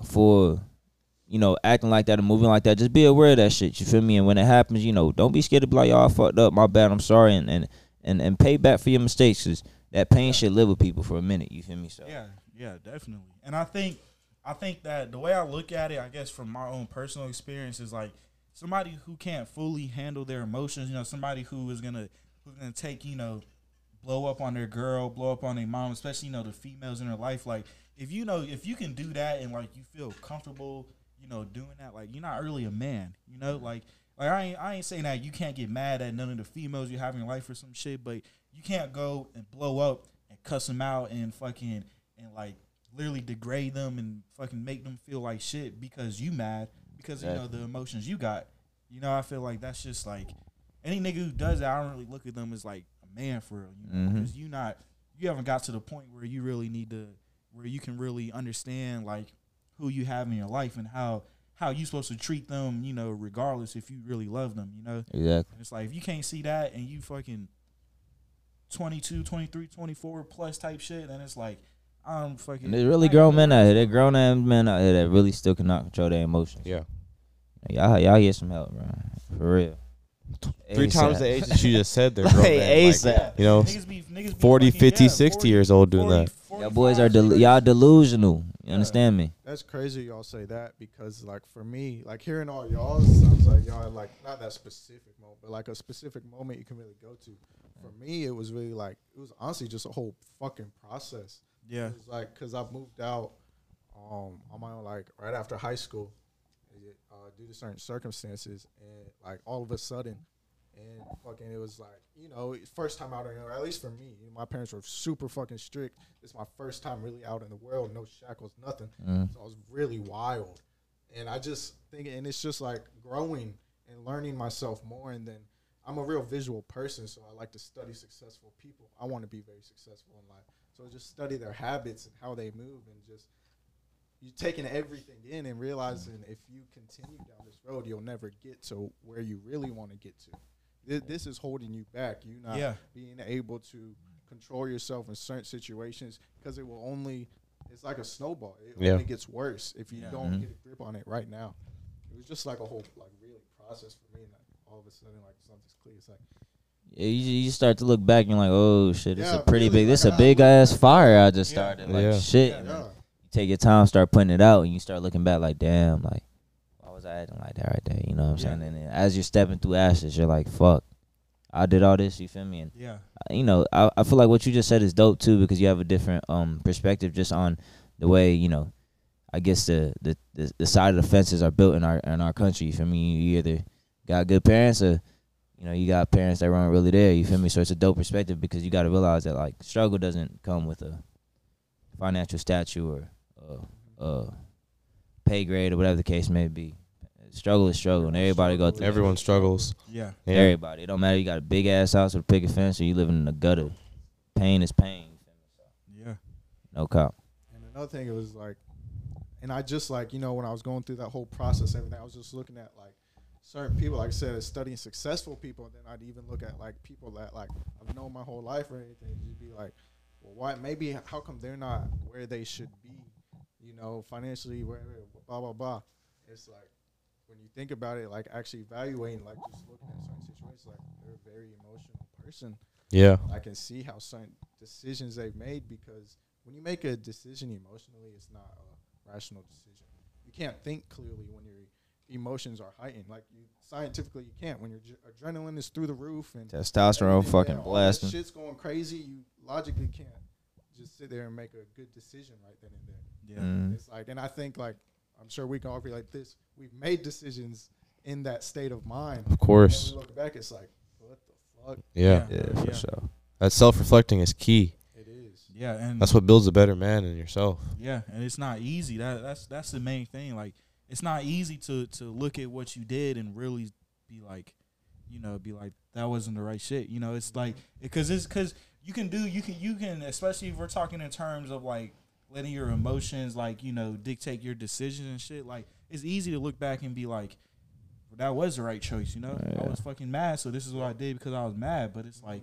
for you know, acting like that and moving like that, just be aware of that shit. You feel me? And when it happens, you know, don't be scared to be like, y'all fucked up, my bad, I'm sorry, and and and, and pay back for your mistakes, cause that pain should live with people for a minute. You feel me? So Yeah, yeah, definitely. And I think I think that the way I look at it, I guess from my own personal experience is like somebody who can't fully handle their emotions, you know, somebody who is gonna who's gonna take, you know, blow up on their girl, blow up on their mom, especially, you know, the females in their life. Like if you know if you can do that and like you feel comfortable, you know, doing that, like you're not really a man. You know, like like I ain't I ain't saying that you can't get mad at none of the females you have in your life or some shit, but you can't go and blow up and cuss them out and fucking and like literally degrade them and fucking make them feel like shit because you mad because you know the emotions you got. You know, I feel like that's just like any nigga who does that. I don't really look at them as like a man for real, you know, Mhm. because you not you haven't got to the point where you really need to where you can really understand like who you have in your life and how how you supposed to treat them, you know, regardless if you really love them, you know. exactly. It's like if you can't see that and you fucking 22, 23, 24 plus type shit, then it's like I'm fucking. And there's really I ain't grown doing men out here. this. There grown ass men out here that really still cannot control their emotions. Yeah. Y'all y'all get some help, bro. For real. Three times the age that you just said there, bro. Hey, man. Like, ASAP. you know, Niggas be, niggas be 40, fucking, 50, yeah, 60 40, years old doing 40, that. Y'all boys are del- y'all delusional. You understand me? That's crazy y'all say that because like for me, like hearing all y'all sounds like y'all had like not that specific moment, but like a specific moment you can really go to. For me, it was really like it was honestly just a whole fucking process. Yeah, It was like because I moved out um, on my own, like right after high school, uh, due to certain circumstances, and like all of a sudden, and fucking it was like you know first time out, in or at least for me, my parents were super fucking strict. It's my first time really out in the world, no shackles, nothing. Mm. So I was really wild, and I just think, and it's just like growing and learning myself more, and then. I'm a real visual person, so I like to study successful people. I want to be very successful in life. So just study their habits and how they move, and just you taking everything in and realizing if you continue down this road, you'll never get to where you really want to get to. This, this is holding you back. You not Yeah. being able to control yourself in certain situations because it will only. It's like a snowball. It Yeah. only gets worse if you Yeah. don't Mhm. get a grip on it right now. It was just like a whole like really process for me. And like, all of a sudden, like something's clear. It's like Yeah, you, you start to look back and you're like, oh shit, it's Yeah, a pretty really, big, this like, a I big look- ass fire I just Yeah. started. Like Yeah. shit. Yeah. and yeah. You take your time, start putting it out, and you start looking back like, damn, like why was I acting like that right there? You know what I'm Yeah. saying? And as you're stepping through ashes, you're like, fuck, I did all this. You feel me? And Yeah. uh, you know, I, I feel like what you just said is dope too because you have a different um perspective just on the way you know, I guess the the the, the side of the fences are built in our in our country. You feel me? You either got good parents or you know you got parents that weren't really there. You feel me? So it's a dope perspective because you got to realize that like struggle doesn't come with a financial statue or uh, uh pay grade or whatever the case may be. Struggle is struggle, and everybody go through. that. Everyone struggles. Yeah. Yeah. Everybody. It don't matter. You got a big ass house with a picket fence, or you living in the gutter. Pain is pain. Yeah. No cop. And another thing, it was like, and I just like you know when I was going through that whole process, everything, I was just looking at like certain people, like I said, studying successful people, and then I'd even look at like people that like I've known my whole life or anything. You'd be like, well, why? Maybe how come they're not where they should be? You know, financially, wherever, blah blah blah. It's like when you think about it, like actually evaluating, like just looking at certain situations, like they're a very emotional person. Yeah. I can see how certain decisions they've made because when you make a decision emotionally, it's not a rational decision. You can't think clearly when your emotions are heightened. Like you scientifically, you can't when your j- adrenaline is through the roof and Testosterone fucking yeah, blasting. Shit's going crazy. You logically can't just sit there and make a good decision right then and there. Yeah. Mm. It's like, and I think like I'm sure we can all agree like this. We've made decisions in that state of mind. Of course. we look back, it's like, what the fuck? Yeah. Yeah. Yeah, for Yeah. sure. That self reflecting is key. It is. Yeah. And That's what builds a better man in yourself. Yeah, and it's not easy. That that's that's the main thing. Like it's not easy to to look at what you did and really be like, you know, be like that wasn't the right shit. You know, it's like because it's because you can do you can you can especially if we're talking in terms of like letting your emotions like you know dictate your decisions and shit. Like it's easy to look back and be like. That was the right choice, you know. I was fucking mad, so this is what I did because I was mad. But it's like,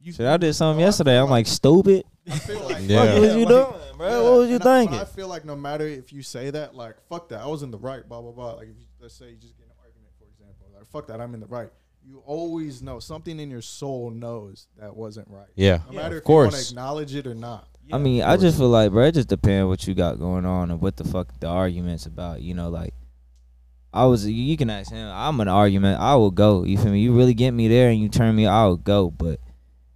you Shit, I did something No, I yesterday. I'm like- like stupid. I feel like Yeah. What was you like- doing, bro? Yeah, What was you and I- thinking? but I feel like no matter if you say that, like fuck that, I was in the right, blah blah blah. Like if you, let's say you just get an argument, for example, like fuck that, I'm in the right. You always know something in your soul knows that wasn't right. Yeah. No Yeah, matter of if you want to course. acknowledge it or not. Yeah, I mean, I just feel like, bro, it just depends what you got going on and what the fuck the argument's about. You know, like I was, you- can ask him. I'm an argument. I will go. You feel me? You really get me there and you turn me, I'll go. But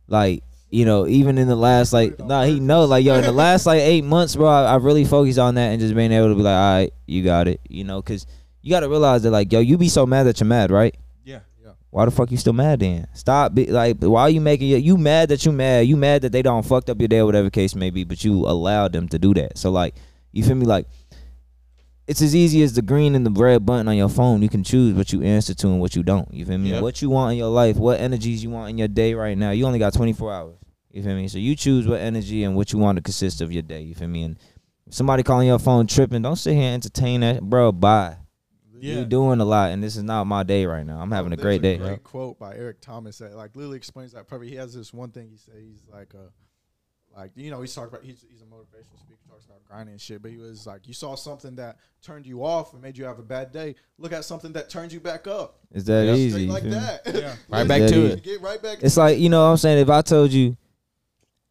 like, you know, even in the last like, nah, he know, like, yo, in the last like eight months, bro, I, I really focused on that and just being able to be like, all right, you got it. You know, because you got to realize that, like, yo, you be so mad that you're mad, right? Why the fuck you still mad then? Stop. Be, like, why are you making you, you mad that you mad? You mad that they don't fucked up your day or whatever case may be, but you allowed them to do that. So like, you feel me? Like, it's as easy as the green and the red button on your phone. You can choose what you answer to and what you don't. You feel me? Yeah. What you want in your life, what energies you want in your day right now. You only got 24 hours. You feel me? So you choose what energy and what you want to consist of your day. You feel me? And somebody calling your phone tripping, don't sit here and entertain that, bro. Bye. Yeah. You're doing a lot, and this is not my day right now. I'm having a There's great day. Great quote by Eric Thomas that like literally explains that. Probably he has this one thing he says. He's like uh like you know he's talking about he's, he's a motivational speaker talks about grinding and shit. But he was like you saw something that turned you off and made you have a bad day. Look at something that turned you back up. Is that Yeah. easy. Like that. Yeah. Right back to you it. Get right back. It's to like you know what I'm saying. If I told you,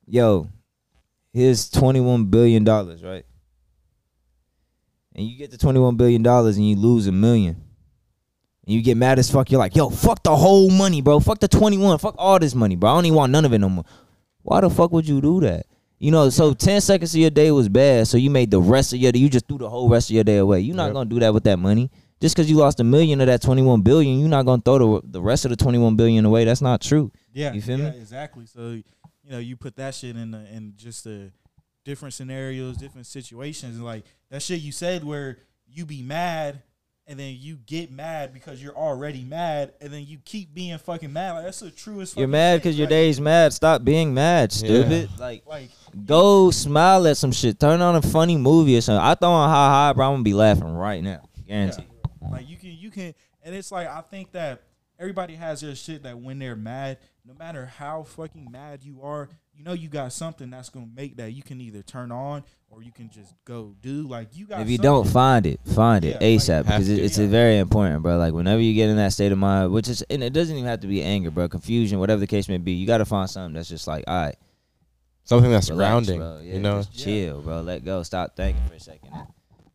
yo, here's 21 billion dollars, right? And you get the 21 billion dollars and you lose a million. And you get mad as fuck. You're like, yo, fuck the whole money, bro. Fuck the 21. Fuck all this money, bro. I don't even want none of it no more. Why the fuck would you do that? You know, so 10 seconds of your day was bad, so you made the rest of your day, you just threw the whole rest of your day away. You're not Yep. gonna do that with that money. Just because you lost a million of that 21 billion, you're not gonna throw the, the rest of the 21 billion away. That's not true. Yeah, You feel yeah, me? Exactly. So you know, you put that shit in the, in just the different scenarios, different situations, and like that shit you said where you be mad and then you get mad because you're already mad, and then you keep being fucking mad. Like that's the truest. You're mad thing. because your Like- day's mad. Stop being mad, stupid. Like, Like go smile at some shit. Turn on a funny movie or something. I throw on high high, bro. I'm gonna be laughing right now. Guarantee. Like you can you can and it's like I think that everybody has their shit that when they're mad, no matter how fucking mad you are, you know you got something that's gonna make that you can either turn on or you can just go do. Like you got If you something- don't find it, find it Yeah, like, ASAP because it, it's Yeah. a very important, bro. Like whenever you get in that state of mind, which is and it doesn't even have to be anger, bro. Confusion, whatever the case may be, you gotta find something that's just like, all right, Something that's relax, grounding. bro. Yeah, you know. just chill, bro. Let go. Stop thinking for a second.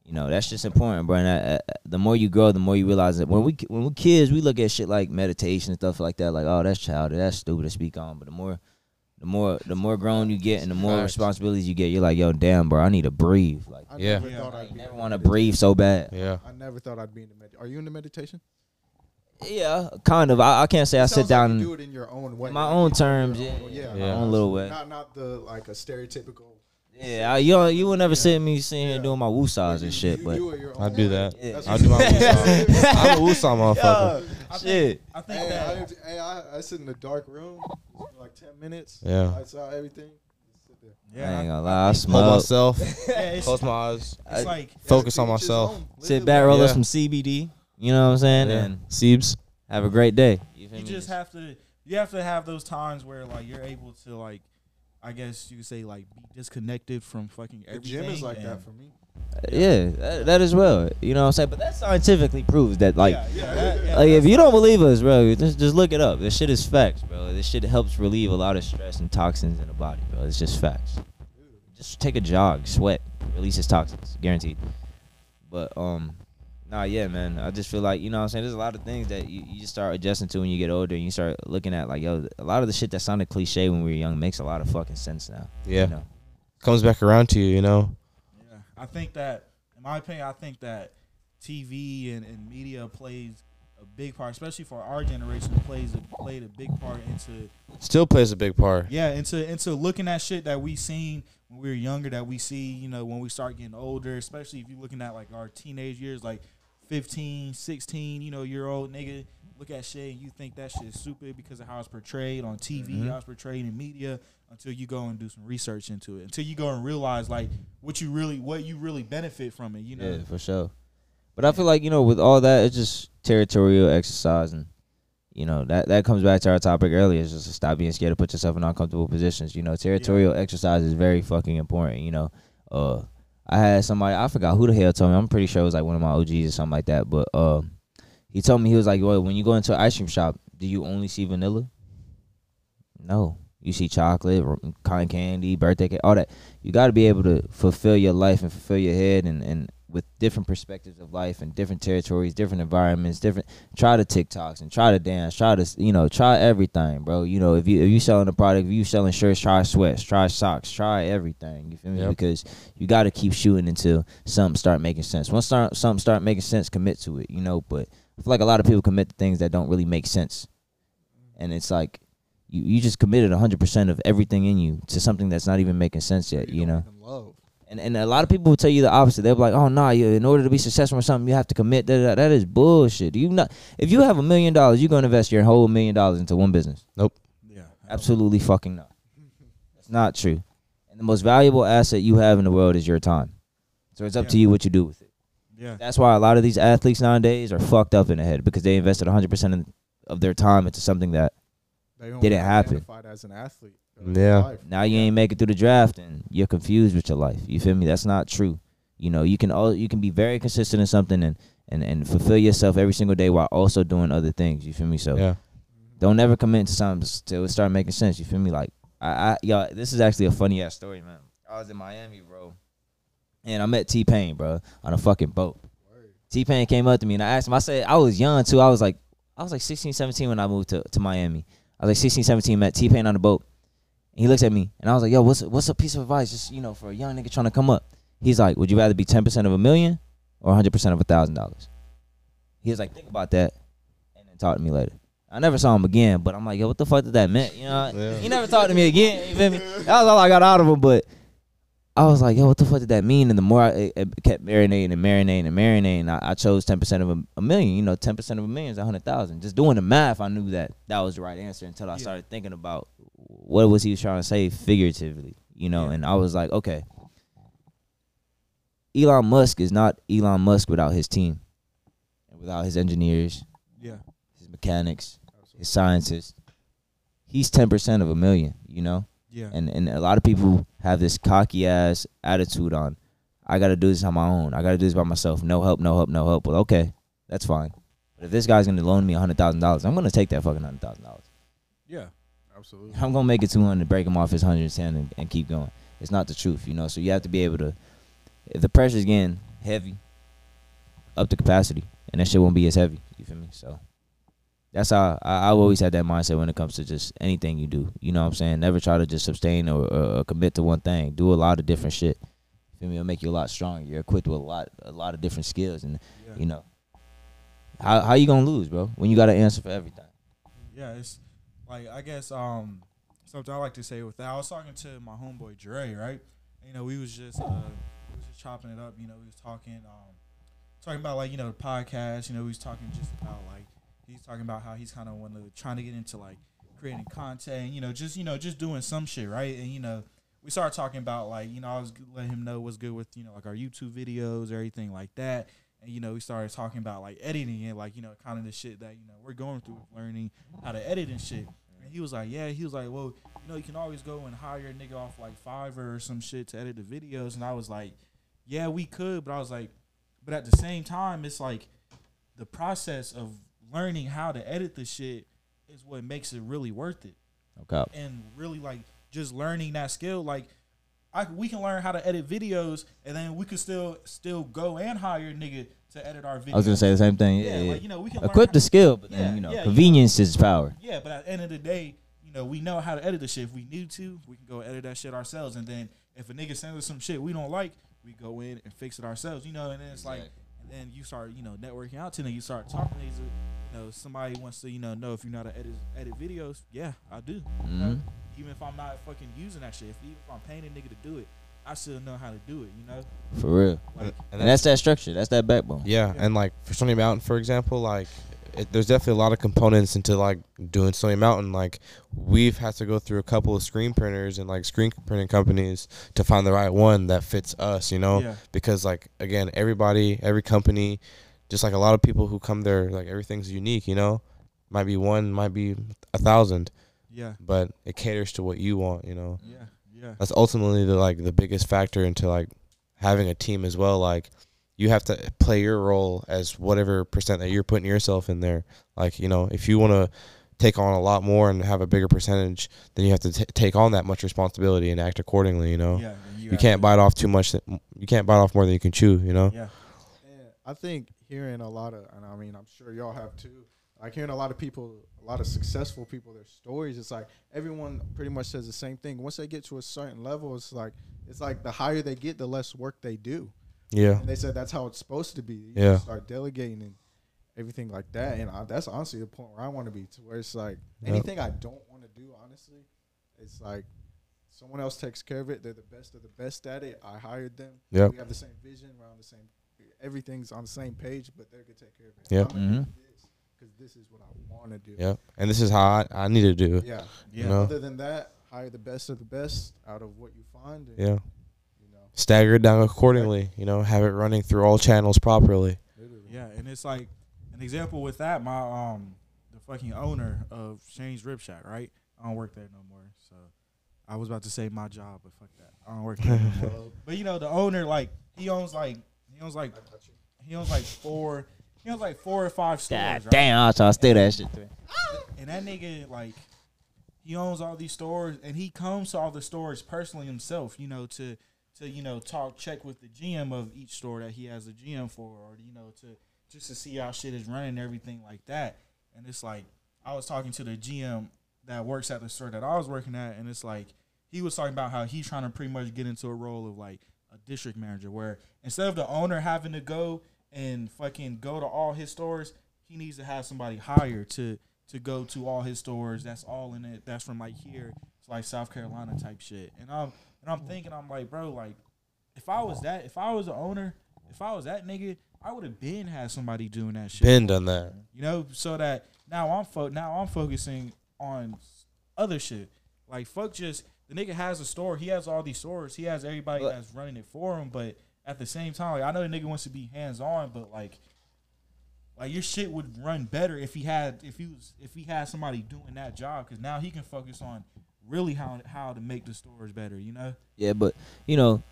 You know, that's just important, bro. And uh, uh, the more you grow, the more you realize that when we when we're kids, we look at shit like meditation and stuff like that, like, oh, that's childish, that's stupid to speak on. But the more, the more, the more grown you get, and the more responsibilities you get, you're like, yo, damn, bro, I need to breathe. Like, I Yeah. never Yeah. I never want to breathe so bad. Yeah. I never thought I'd be in the med. Are you in the meditation? Yeah, kind of. I, I can't say I sit sounds like down you and do it in your own way. my own terms, your yeah, own- yeah, Yeah. my own little way. Not not the like a stereotypical. Yeah, I, you don't- you will never see me sitting here Yeah. doing my woosahs You- and shit, you but do I own do that. Yeah. I what do my you- woosah. I'm a woosah motherfucker. I think, shit. I think Hey, that I, hey, I, I sit in a dark room for like ten minutes. Yeah. I saw everything. Just sit there. I ain't gonna lie, I Hold smoke. myself. yeah, Close my eyes. it's like Focus on to each his myself. Sit back, life. roll up some CBD. You know what I'm saying? Yeah. And Siebes. have a great day. You you just have to you have to have those times where like you're able to like I guess you could say like be disconnected from fucking everything. The everything. gym is like and- that for me. Yeah, that, that as well. You know what I'm saying? But that scientifically proves that, like, yeah, yeah, that- yeah, like if you don't believe us, bro, just just look it up. This shit is facts, bro. This shit helps relieve a lot of stress and toxins in the body, bro. It's just facts. Just take a jog, sweat, releases toxins, guaranteed. But um, nah, yeah, man. I just feel like you know what I'm saying. There's a lot of things that you, you just start adjusting to when you get older, and you start looking at like yo, a lot of the shit that sounded cliche when we were young makes a lot of fucking sense now. Yeah. You know? Comes back around to you, you know. I think that, in my opinion, I think that TV and, and media plays a big part, especially for our generation, plays a, played a big part into Still plays a big part. yeah into into looking at shit that we seen when we were younger that we see you know when we start getting older, especially if you're looking at like our teenage years, like 15, 16, you know, year old nigga. Look at shit and you think that shit is stupid because of how it's portrayed on TV, Mhm. how it's portrayed in media. Until you go and do some research into it, until you go and realize like what you really, what you really benefit from it. You know, Yeah, for sure. But I feel like you know, with all that, it's just territorial exercise, and you know that that comes back to our topic earlier. Is just to stop being scared to put yourself in uncomfortable positions. You know, territorial exercise is very fucking important. You know, uh, I had somebody I forgot who the hell told me. I'm pretty sure it was like one of my OGs or something like that. But um, he told me he was like, "Well, when you go into an ice cream shop, do you only see vanilla? No." You see chocolate, cotton candy, birthday cake, all that. You got to be able to fulfill your life and fulfill your head and, and with different perspectives of life and different territories, different environments, different. Try the TikToks and try to dance. Try to you know try everything, bro. You know if you if you selling a product, if you selling shirts, try sweats, try socks, try everything. You feel me? Yep. Because you got to keep shooting until something start making sense. Once start, something start making sense, commit to it. You know, but I feel like a lot of people commit to things that don't really make sense, and it's like. You, you just committed 100% of everything in you to something that's not even making sense yet, you don't know? And and a lot of people will tell you the opposite. They'll be like, "Oh nah, you in order to be successful in something, you have to commit." Da, da, da. That is bullshit. You not if you have a million dollars, you're gonna invest your whole million dollars into one business. Nope. Yeah, Absolutely fucking not. That's not true. And the most valuable asset you have in the world is your time. So it's up to you what you do with it. yeah, That's why a lot of these athletes nowadays are fucked up in the head because they invested 100 percent of their time into something that They don't Didn't happen. as an athlete. Uh, yeah. now you ain't make it through the draft and you're confused with your life. You feel me? That's not true. You know, you can all you can be very consistent in something and and and fulfill yourself every single day while also doing other things. You feel me? So Yeah. don't ever commit to something till it start making sense. You feel me? Like I, I y'all, this is actually a funny ass story, man. I was in Miami, bro, and I met T Pain, bro, on a fucking boat. T Pain came up to me and I asked him. I said I was young too. I was like I was like 16, 17 when I moved to to Miami. I was like 16, 17, met T Pain on the boat. And he looks at me and I was like, yo, what's what's a piece of advice just, you know, for a young nigga trying to come up? He's like, would you rather be 10% of a million or 100% of a thousand dollars? He was like, think about that and then talk to me later. I never saw him again, but I'm like, yo, what the fuck did that mean? You know, Yeah. he never talked to me again. You feel me? That was all I got out of him. But I was like, yo, what the fuck did that mean? And the more I it, kept marinating and marinating and marinating, I, I chose 10% of a, a million. You know, 10% of a million is 100,000. Just doing the math, I knew that that was the right answer until I Yeah. started thinking about what was he trying to say figuratively, you know? Yeah. And I was like, okay, Elon Musk is not Elon Musk without his team and without his engineers, yeah, his mechanics, his scientists. He's 10% of a million, you know? yeah, and and a lot of people have this cocky ass attitude on I gotta do this on my own. I gotta do this by myself. No help, no help, no help. Well, okay, that's fine. But if this guy's gonna loan me a hundred thousand dollars, I'm gonna take that fucking hundred thousand dollars. yeah. Absolutely. I'm gonna make it 200, break him off his 110, and, and keep going. It's not the truth, you know. So you have to be able to, if the pressure's getting heavy, up the capacity, and that shit won't be as heavy. You feel me? So that's how I, I've always had that mindset when it comes to just anything you do. You know what I'm saying? Never try to just sustain or, or, or commit to one thing. Do a lot of different shit. You feel me? It'll make you a lot stronger. You're equipped with a lot, a lot of different skills, and Yeah. you know, how how you gonna lose, bro? When you got to answer for everything. Yeah, it's like I guess um something I like to say with that. I was talking to my homeboy Dre, right? You know, we was just uh we was just chopping it up. You know, we was talking um talking about like you know the podcast. You know, we was talking just about like he's talking about how he's kind of want to trying to get into like creating content. You know, just you know just doing some shit, right? And you know. We started talking about like you know I was letting him know what's good with you know like our YouTube videos, or anything like that, and you know we started talking about like editing and like you know kind of the shit that you know we're going through learning how to edit and shit. And he was like, yeah, he was like, well, you know, you can always go and hire a nigga off like Fiverr or some shit to edit the videos. And I was like, yeah, we could, but I was like, but at the same time, it's like the process of learning how to edit the shit is what makes it really worth it Okay. and really like just learning that skill like I, we can learn how to edit videos and then we could still still go and hire a nigga to edit our videos. I was gonna say the same thing. Yeah, yeah, yeah. like you know we can Equip the skill, but Yeah, then you know, yeah, you convenience is power. yeah, but at the end of the day, you know, we know how to edit the shit. If we need to, we can go edit that shit ourselves. And then if a nigga sends us some shit we don't like, we go in and fix it ourselves. You know, and then it's like, and then you start, you know, networking out to them. You start talking to these, know, somebody wants to, you know, know if you know how to edit edit videos. Yeah, I do. Mm-hmm. You know? Even if I'm not fucking using that shit, if even if I'm paying a nigga to do it, I still know how to do it. You know, For real. like And that's that structure. That's that backbone. Yeah, Yeah. and like for Stony Mountain, for example, like it, there's definitely a lot of components into like doing Stony Mountain. Like we've had to go through a couple of screen printers and like screen printing companies to find the right one that fits us. You know, yeah, because like again, everybody, every company, just like a lot of people who come there, like everything's unique. You know, might be one, might be a thousand, yeah, but it caters to what you want. You know, yeah, yeah, that's ultimately the like the biggest factor into like having a team as well like you have to play your role as whatever percent that you're putting yourself in there like you know if you want to take on a lot more and have a bigger percentage then you have to t- take on that much responsibility and act accordingly you know yeah. and you can't bite off too much that, you can't bite off more than you can chew you know Yeah, And I think hearing a lot of, and I mean, I'm sure y'all have too. Like hearing a lot of people, a lot of successful people, their stories. It's like everyone pretty much says the same thing. Once they get to a certain level, it's like it's like the higher they get, the less work they do. yeah And they said that's how it's supposed to be. You Yeah. start delegating and everything like that. And I, that's honestly the point where I want to be, to where it's like Yep. anything I don't want to do, honestly, it's like someone else takes care of it. They're the best of the best at it. I hired them. Yeah. We have the same vision. We're on the same. Everything's on the same page, but they're gonna take care of it. Yep. I'm gonna Mhm. do this because this is what I want to do. yeah and this is how i, I need to do Yeah. yeah, You know? Other than that, hire the best of the best out of what you find. And, yeah You know. stagger it down accordingly you know have it running through all channels properly Literally. Yeah, and it's like an example with that. My um, the fucking owner of Shane's Rib Shack, right? I don't work there no more. So I was about to say my job, but fuck that. I don't work there no more. But you know, the owner, like, he owns like he owns like he owns like four he owns like four or five stores. God right? damn, I trying to steal that shit. Too. And that nigga, like, he owns all these stores, and he comes to all the stores personally himself. You know, to to you know talk check with the GM of each store that he has a GM for, or you know to just to see how shit is running and everything like that. And it's like I was talking to the GM that works at the store that I was working at, and it's like he was talking about how he's trying to pretty much get into a role of like a district manager, where instead of the owner having to go and fucking go to all his stores, he needs to have somebody hired to to go to all his stores. That's all in it. That's from like here to like South Carolina type shit. And I'm and I'm thinking, I'm like, bro, like if I was that, if I was the owner, if I was that nigga, I would have been had somebody doing that shit. been done that You know, so that now I'm fo- now I'm focusing on other shit. Like fuck just the nigga has a store. He has all these stores. He has everybody But- that's running it for him. But at the same time, like I know the nigga wants to be hands on, but like like your shit would run better if he had if he was if he had somebody doing that job because now he can focus on really how how to make the stores better. You know? Yeah, but you know,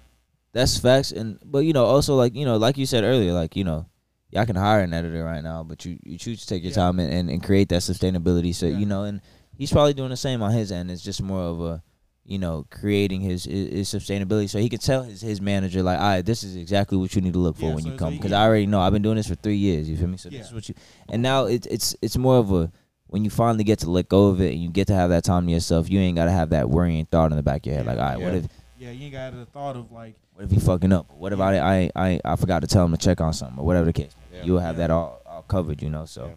that's facts. And but you know, also like you know, like you said earlier, like you know, y'all can hire an editor right now, but you you choose to take your Yeah. time and, and, and create that sustainability. So Yeah. you know, and he's probably doing the same on his end. It's just more of a, you know, creating his his, his sustainability, so he can tell his his manager like, all right, this is exactly what you need to look for Yeah, when so- you come, he because can- I already know I've been doing this for three years. You feel me? So this is what you, and now it's it's it's more of a when you finally get to let go of it and you get to have that time to yourself, you ain't gotta have that worrying thought in the back of your head, Yeah, like, all right, what if Yeah, you ain't got the thought of like, what if he fucking up? What if I I I I forgot to tell him to check on something or whatever the case? Yeah. You'll have Yeah. that all, all covered, you know. So Yeah.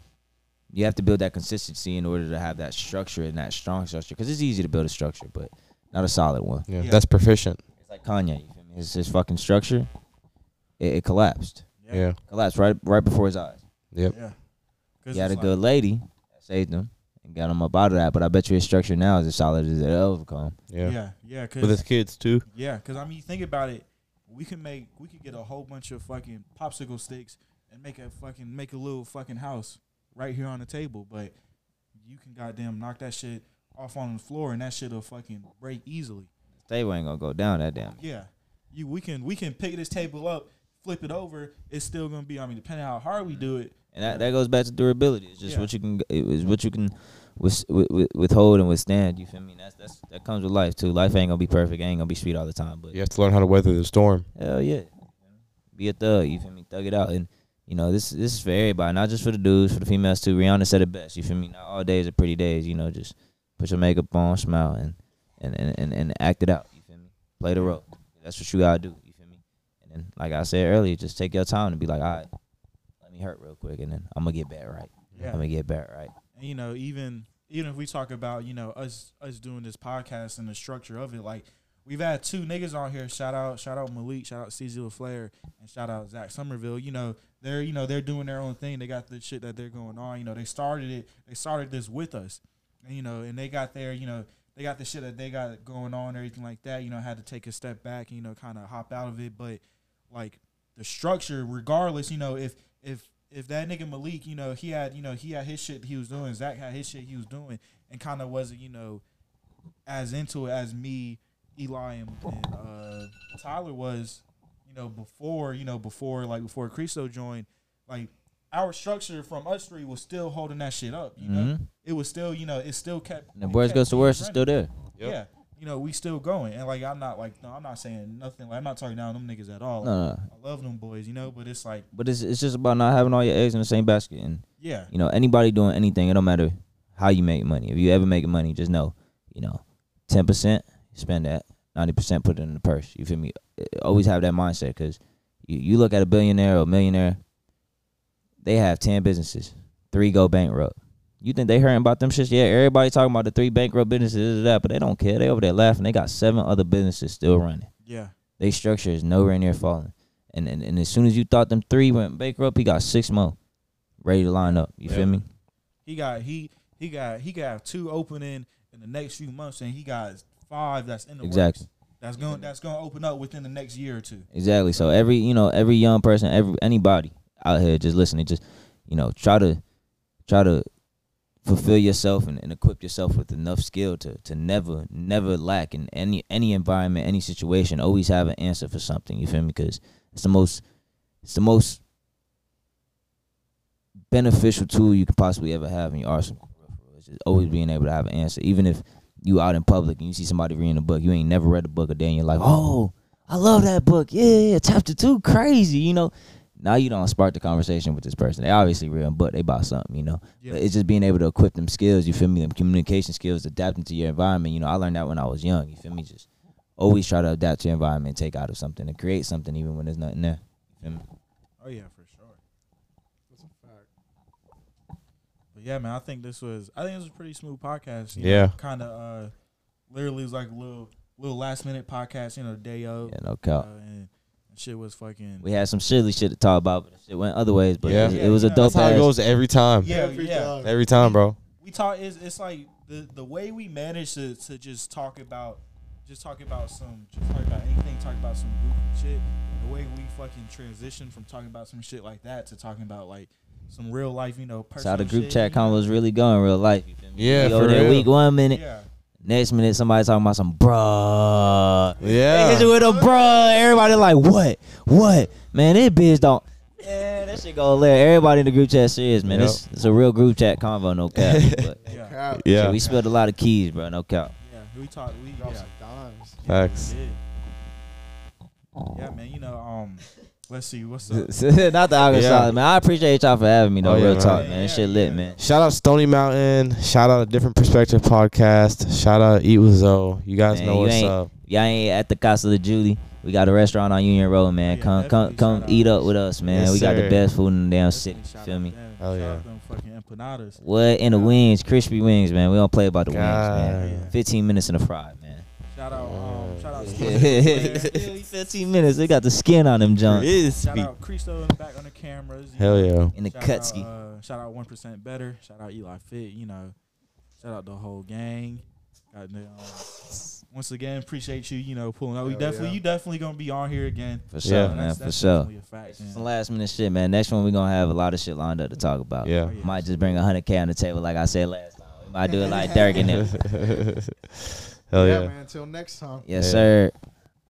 you have to build that consistency in order to have that structure and that strong structure. Because it's easy to build a structure, but not a solid one. Yeah, Yeah. that's proficient. It's like Kanye. You feel me? His, his fucking structure, it, it collapsed. yeah, Yeah. Collapsed right right before his eyes. Yep. yeah. 'Cause He had a good like- lady that saved him and got him up out of that. But I bet you his structure now is as solid as it ever come. Yeah. Yeah, yeah, With his kids too. yeah, because I mean, think about it. We can make, we could get a whole bunch of fucking popsicle sticks and make a fucking make a little fucking house right here on the table, but you can goddamn knock that shit off on the floor and that shit'll fucking break easily. Table ain't gonna go down that damn. Yeah, you we can we can pick this table up, flip it over. It's still gonna be. I mean, depending on how hard we do it. And that, that goes back to durability. It's just Yeah. what you can it is what you can with, with, withhold and withstand. You feel me? That's that's that comes with life too. Life ain't gonna be perfect. Ain't gonna be sweet all the time. But You have to learn how to weather the storm. hell yeah, be a thug. You feel me? Thug it out. And you know this this is for everybody, not just for the dudes, for the females too. Rihanna said it best. You feel me? Not all days are pretty days. You know, just put your makeup on, smile, and and and and, and act it out. You feel me? Play the role. That's what you gotta do. You feel me? And then, like I said earlier, just take your time and be like, all right, let me hurt real quick, and then I'm gonna get back right. Yeah. I'm gonna get back right. And you know, even even if we talk about you know us us doing this podcast and the structure of it, like we've had two niggas on here. Shout out, shout out Malik, shout out CZ LaFleur, and shout out Zach Somerville. You know, they're you know they're doing their own thing. They got the shit that they're going on. You know, they started it. They started this with us, you know, and they got their you know they got the shit that they got going on, everything like that. You know, had to take a step back, you know, kind of hop out of it, but like the structure, regardless, you know, if if if that nigga Malik, you know, he had, you know, he had his shit he was doing, Zach had his shit he was doing, and kind of wasn't, you know, as into it as me, Eli, and, and uh, Tyler was, you know, before, you know, before like before Cristo joined, like our structure from us three was still holding that shit up. You know, Mm-hmm. it was still, you know, it still kept. And the it worst goes to things worst, it's still there. Yep. Yeah, you know, we still going, and like I'm not like no, I'm not saying nothing. Like I'm not talking down them niggas at all. No, no. I love them boys, you know, but it's like, But it's it's just about not having all your eggs in the same basket. And yeah, you know, anybody doing anything, it don't matter how you make money. If you ever make money, just know, you know, ten percent spend that, ninety percent put it in the purse. You feel me? Always have that mindset because you, you look at a billionaire or a millionaire, they have ten businesses, three go bankrupt. You think they hearing about them shits? Yeah, everybody talking about the three bankrupt businesses, that, but they don't care. They over there laughing. They got seven other businesses still running. yeah, They structure is nowhere near falling. And, and and as soon as you thought them three went bankrupt, he got six more ready to line up. You Yeah. feel me? he got he he got he got two opening in the next few months, and he got five that's in the Exactly. works. That's going that's going to open up within the next year or two. Exactly. So every you know every young person, every anybody out here just listening, just you know try to try to fulfill yourself and, and equip yourself with enough skill to to never never lack in any any environment, any situation. Always have an answer for something. You feel me? Because it's the most it's the most beneficial tool you could possibly ever have in your arsenal. It's just always being able to have an answer, even if you out in public and you see somebody reading a book, you ain't never read a book a day, and you're like, oh, I love that book. Yeah, yeah, chapter two, crazy. You know, now you don't spark the conversation with this person. They obviously reading but they bought something. You know, Yeah. but it's just being able to equip them skills. You feel me? Them communication skills, adapting to your environment. You know, I learned that when I was young. You feel me? Just always try to adapt to your environment, take out of something, and create something even when there's nothing there. You feel me? Oh yeah, for sure. That's a fact. But yeah, man, I think this was I think this was a pretty smooth podcast. Yeah. kind of uh, literally was like a little little last minute podcast. You know, day of, Yeah, no uh, cap. and, and shit was fucking. We had some silly shit to talk about, but it went other ways. But Yeah. it, it was a Yeah, dope That's how it goes every time. yeah, Every yeah. time. Every time, bro. we talk it's, it's like the the way we manage to, to just talk about just talk about some just talk about anything talk about some goofy shit the way we fucking transition from talking about some shit like that to talking about like some real life you know That's how the group shit, chat you know? convos really going real life. You feel me? Yeah, We for there real. week one minute, yeah next minute somebody talking about some bruh. They hit Yeah. you with a bruh. Everybody like what? What? Man, this bitch don't. Man, Man, that shit go there. Everybody in the group chat serious, man. Yep. It's, it's a real group chat convo, no cap. But Yeah. Yeah. shit, we spilled a lot of keys, bro. No cap. Yeah. We talked. We Drop yeah. some dimes. Facts. Yeah. Yeah, man. You know, um, let's see what's up. Not the August Yeah. solid, man. I appreciate y'all for having me, though. Oh, yeah, Real man. talk, man. Yeah, shit lit, yeah. man. Shout out Stony Mountain. Shout out a different perspective podcast. Shout out Eat with Zoe. You guys Man, know you what's up. Y'all ain't at the Casa de Julie. We got a restaurant on Union Road, man. Oh, yeah, come, come, come eat up with us, man. Yes, we got the best food in the damn Definitely city. shout Feel out me? them. Hell yeah. fucking empanadas. What in the wings? Crispy wings, man. We don't play about the wings, God. man. 15 minutes in the fry, man. Shout out, um, shout out, Yeah. Steve. 15 minutes. They got the skin on them, John. shout out Cristo in the back on the cameras. you Hell know. yeah. In the Shout Kutski. Out, uh, shout out one percent better. Shout out Eli Fit. You know, shout out the whole gang. Got the, um, once again, appreciate you. You know, pulling up. We Hell definitely, yeah. you definitely gonna be on here again. For sure, Yeah. man. That's- For that's sure. definitely a fact, man. Some last minute shit, man. Next one we gonna have a lot of shit lined up to talk about. Yeah. Oh, yeah. Might just bring a hundred K on the table, like I said last time. We might do it like Dirk and them. Hell yeah, yeah. man. Until next time. Yes, Yeah. sir.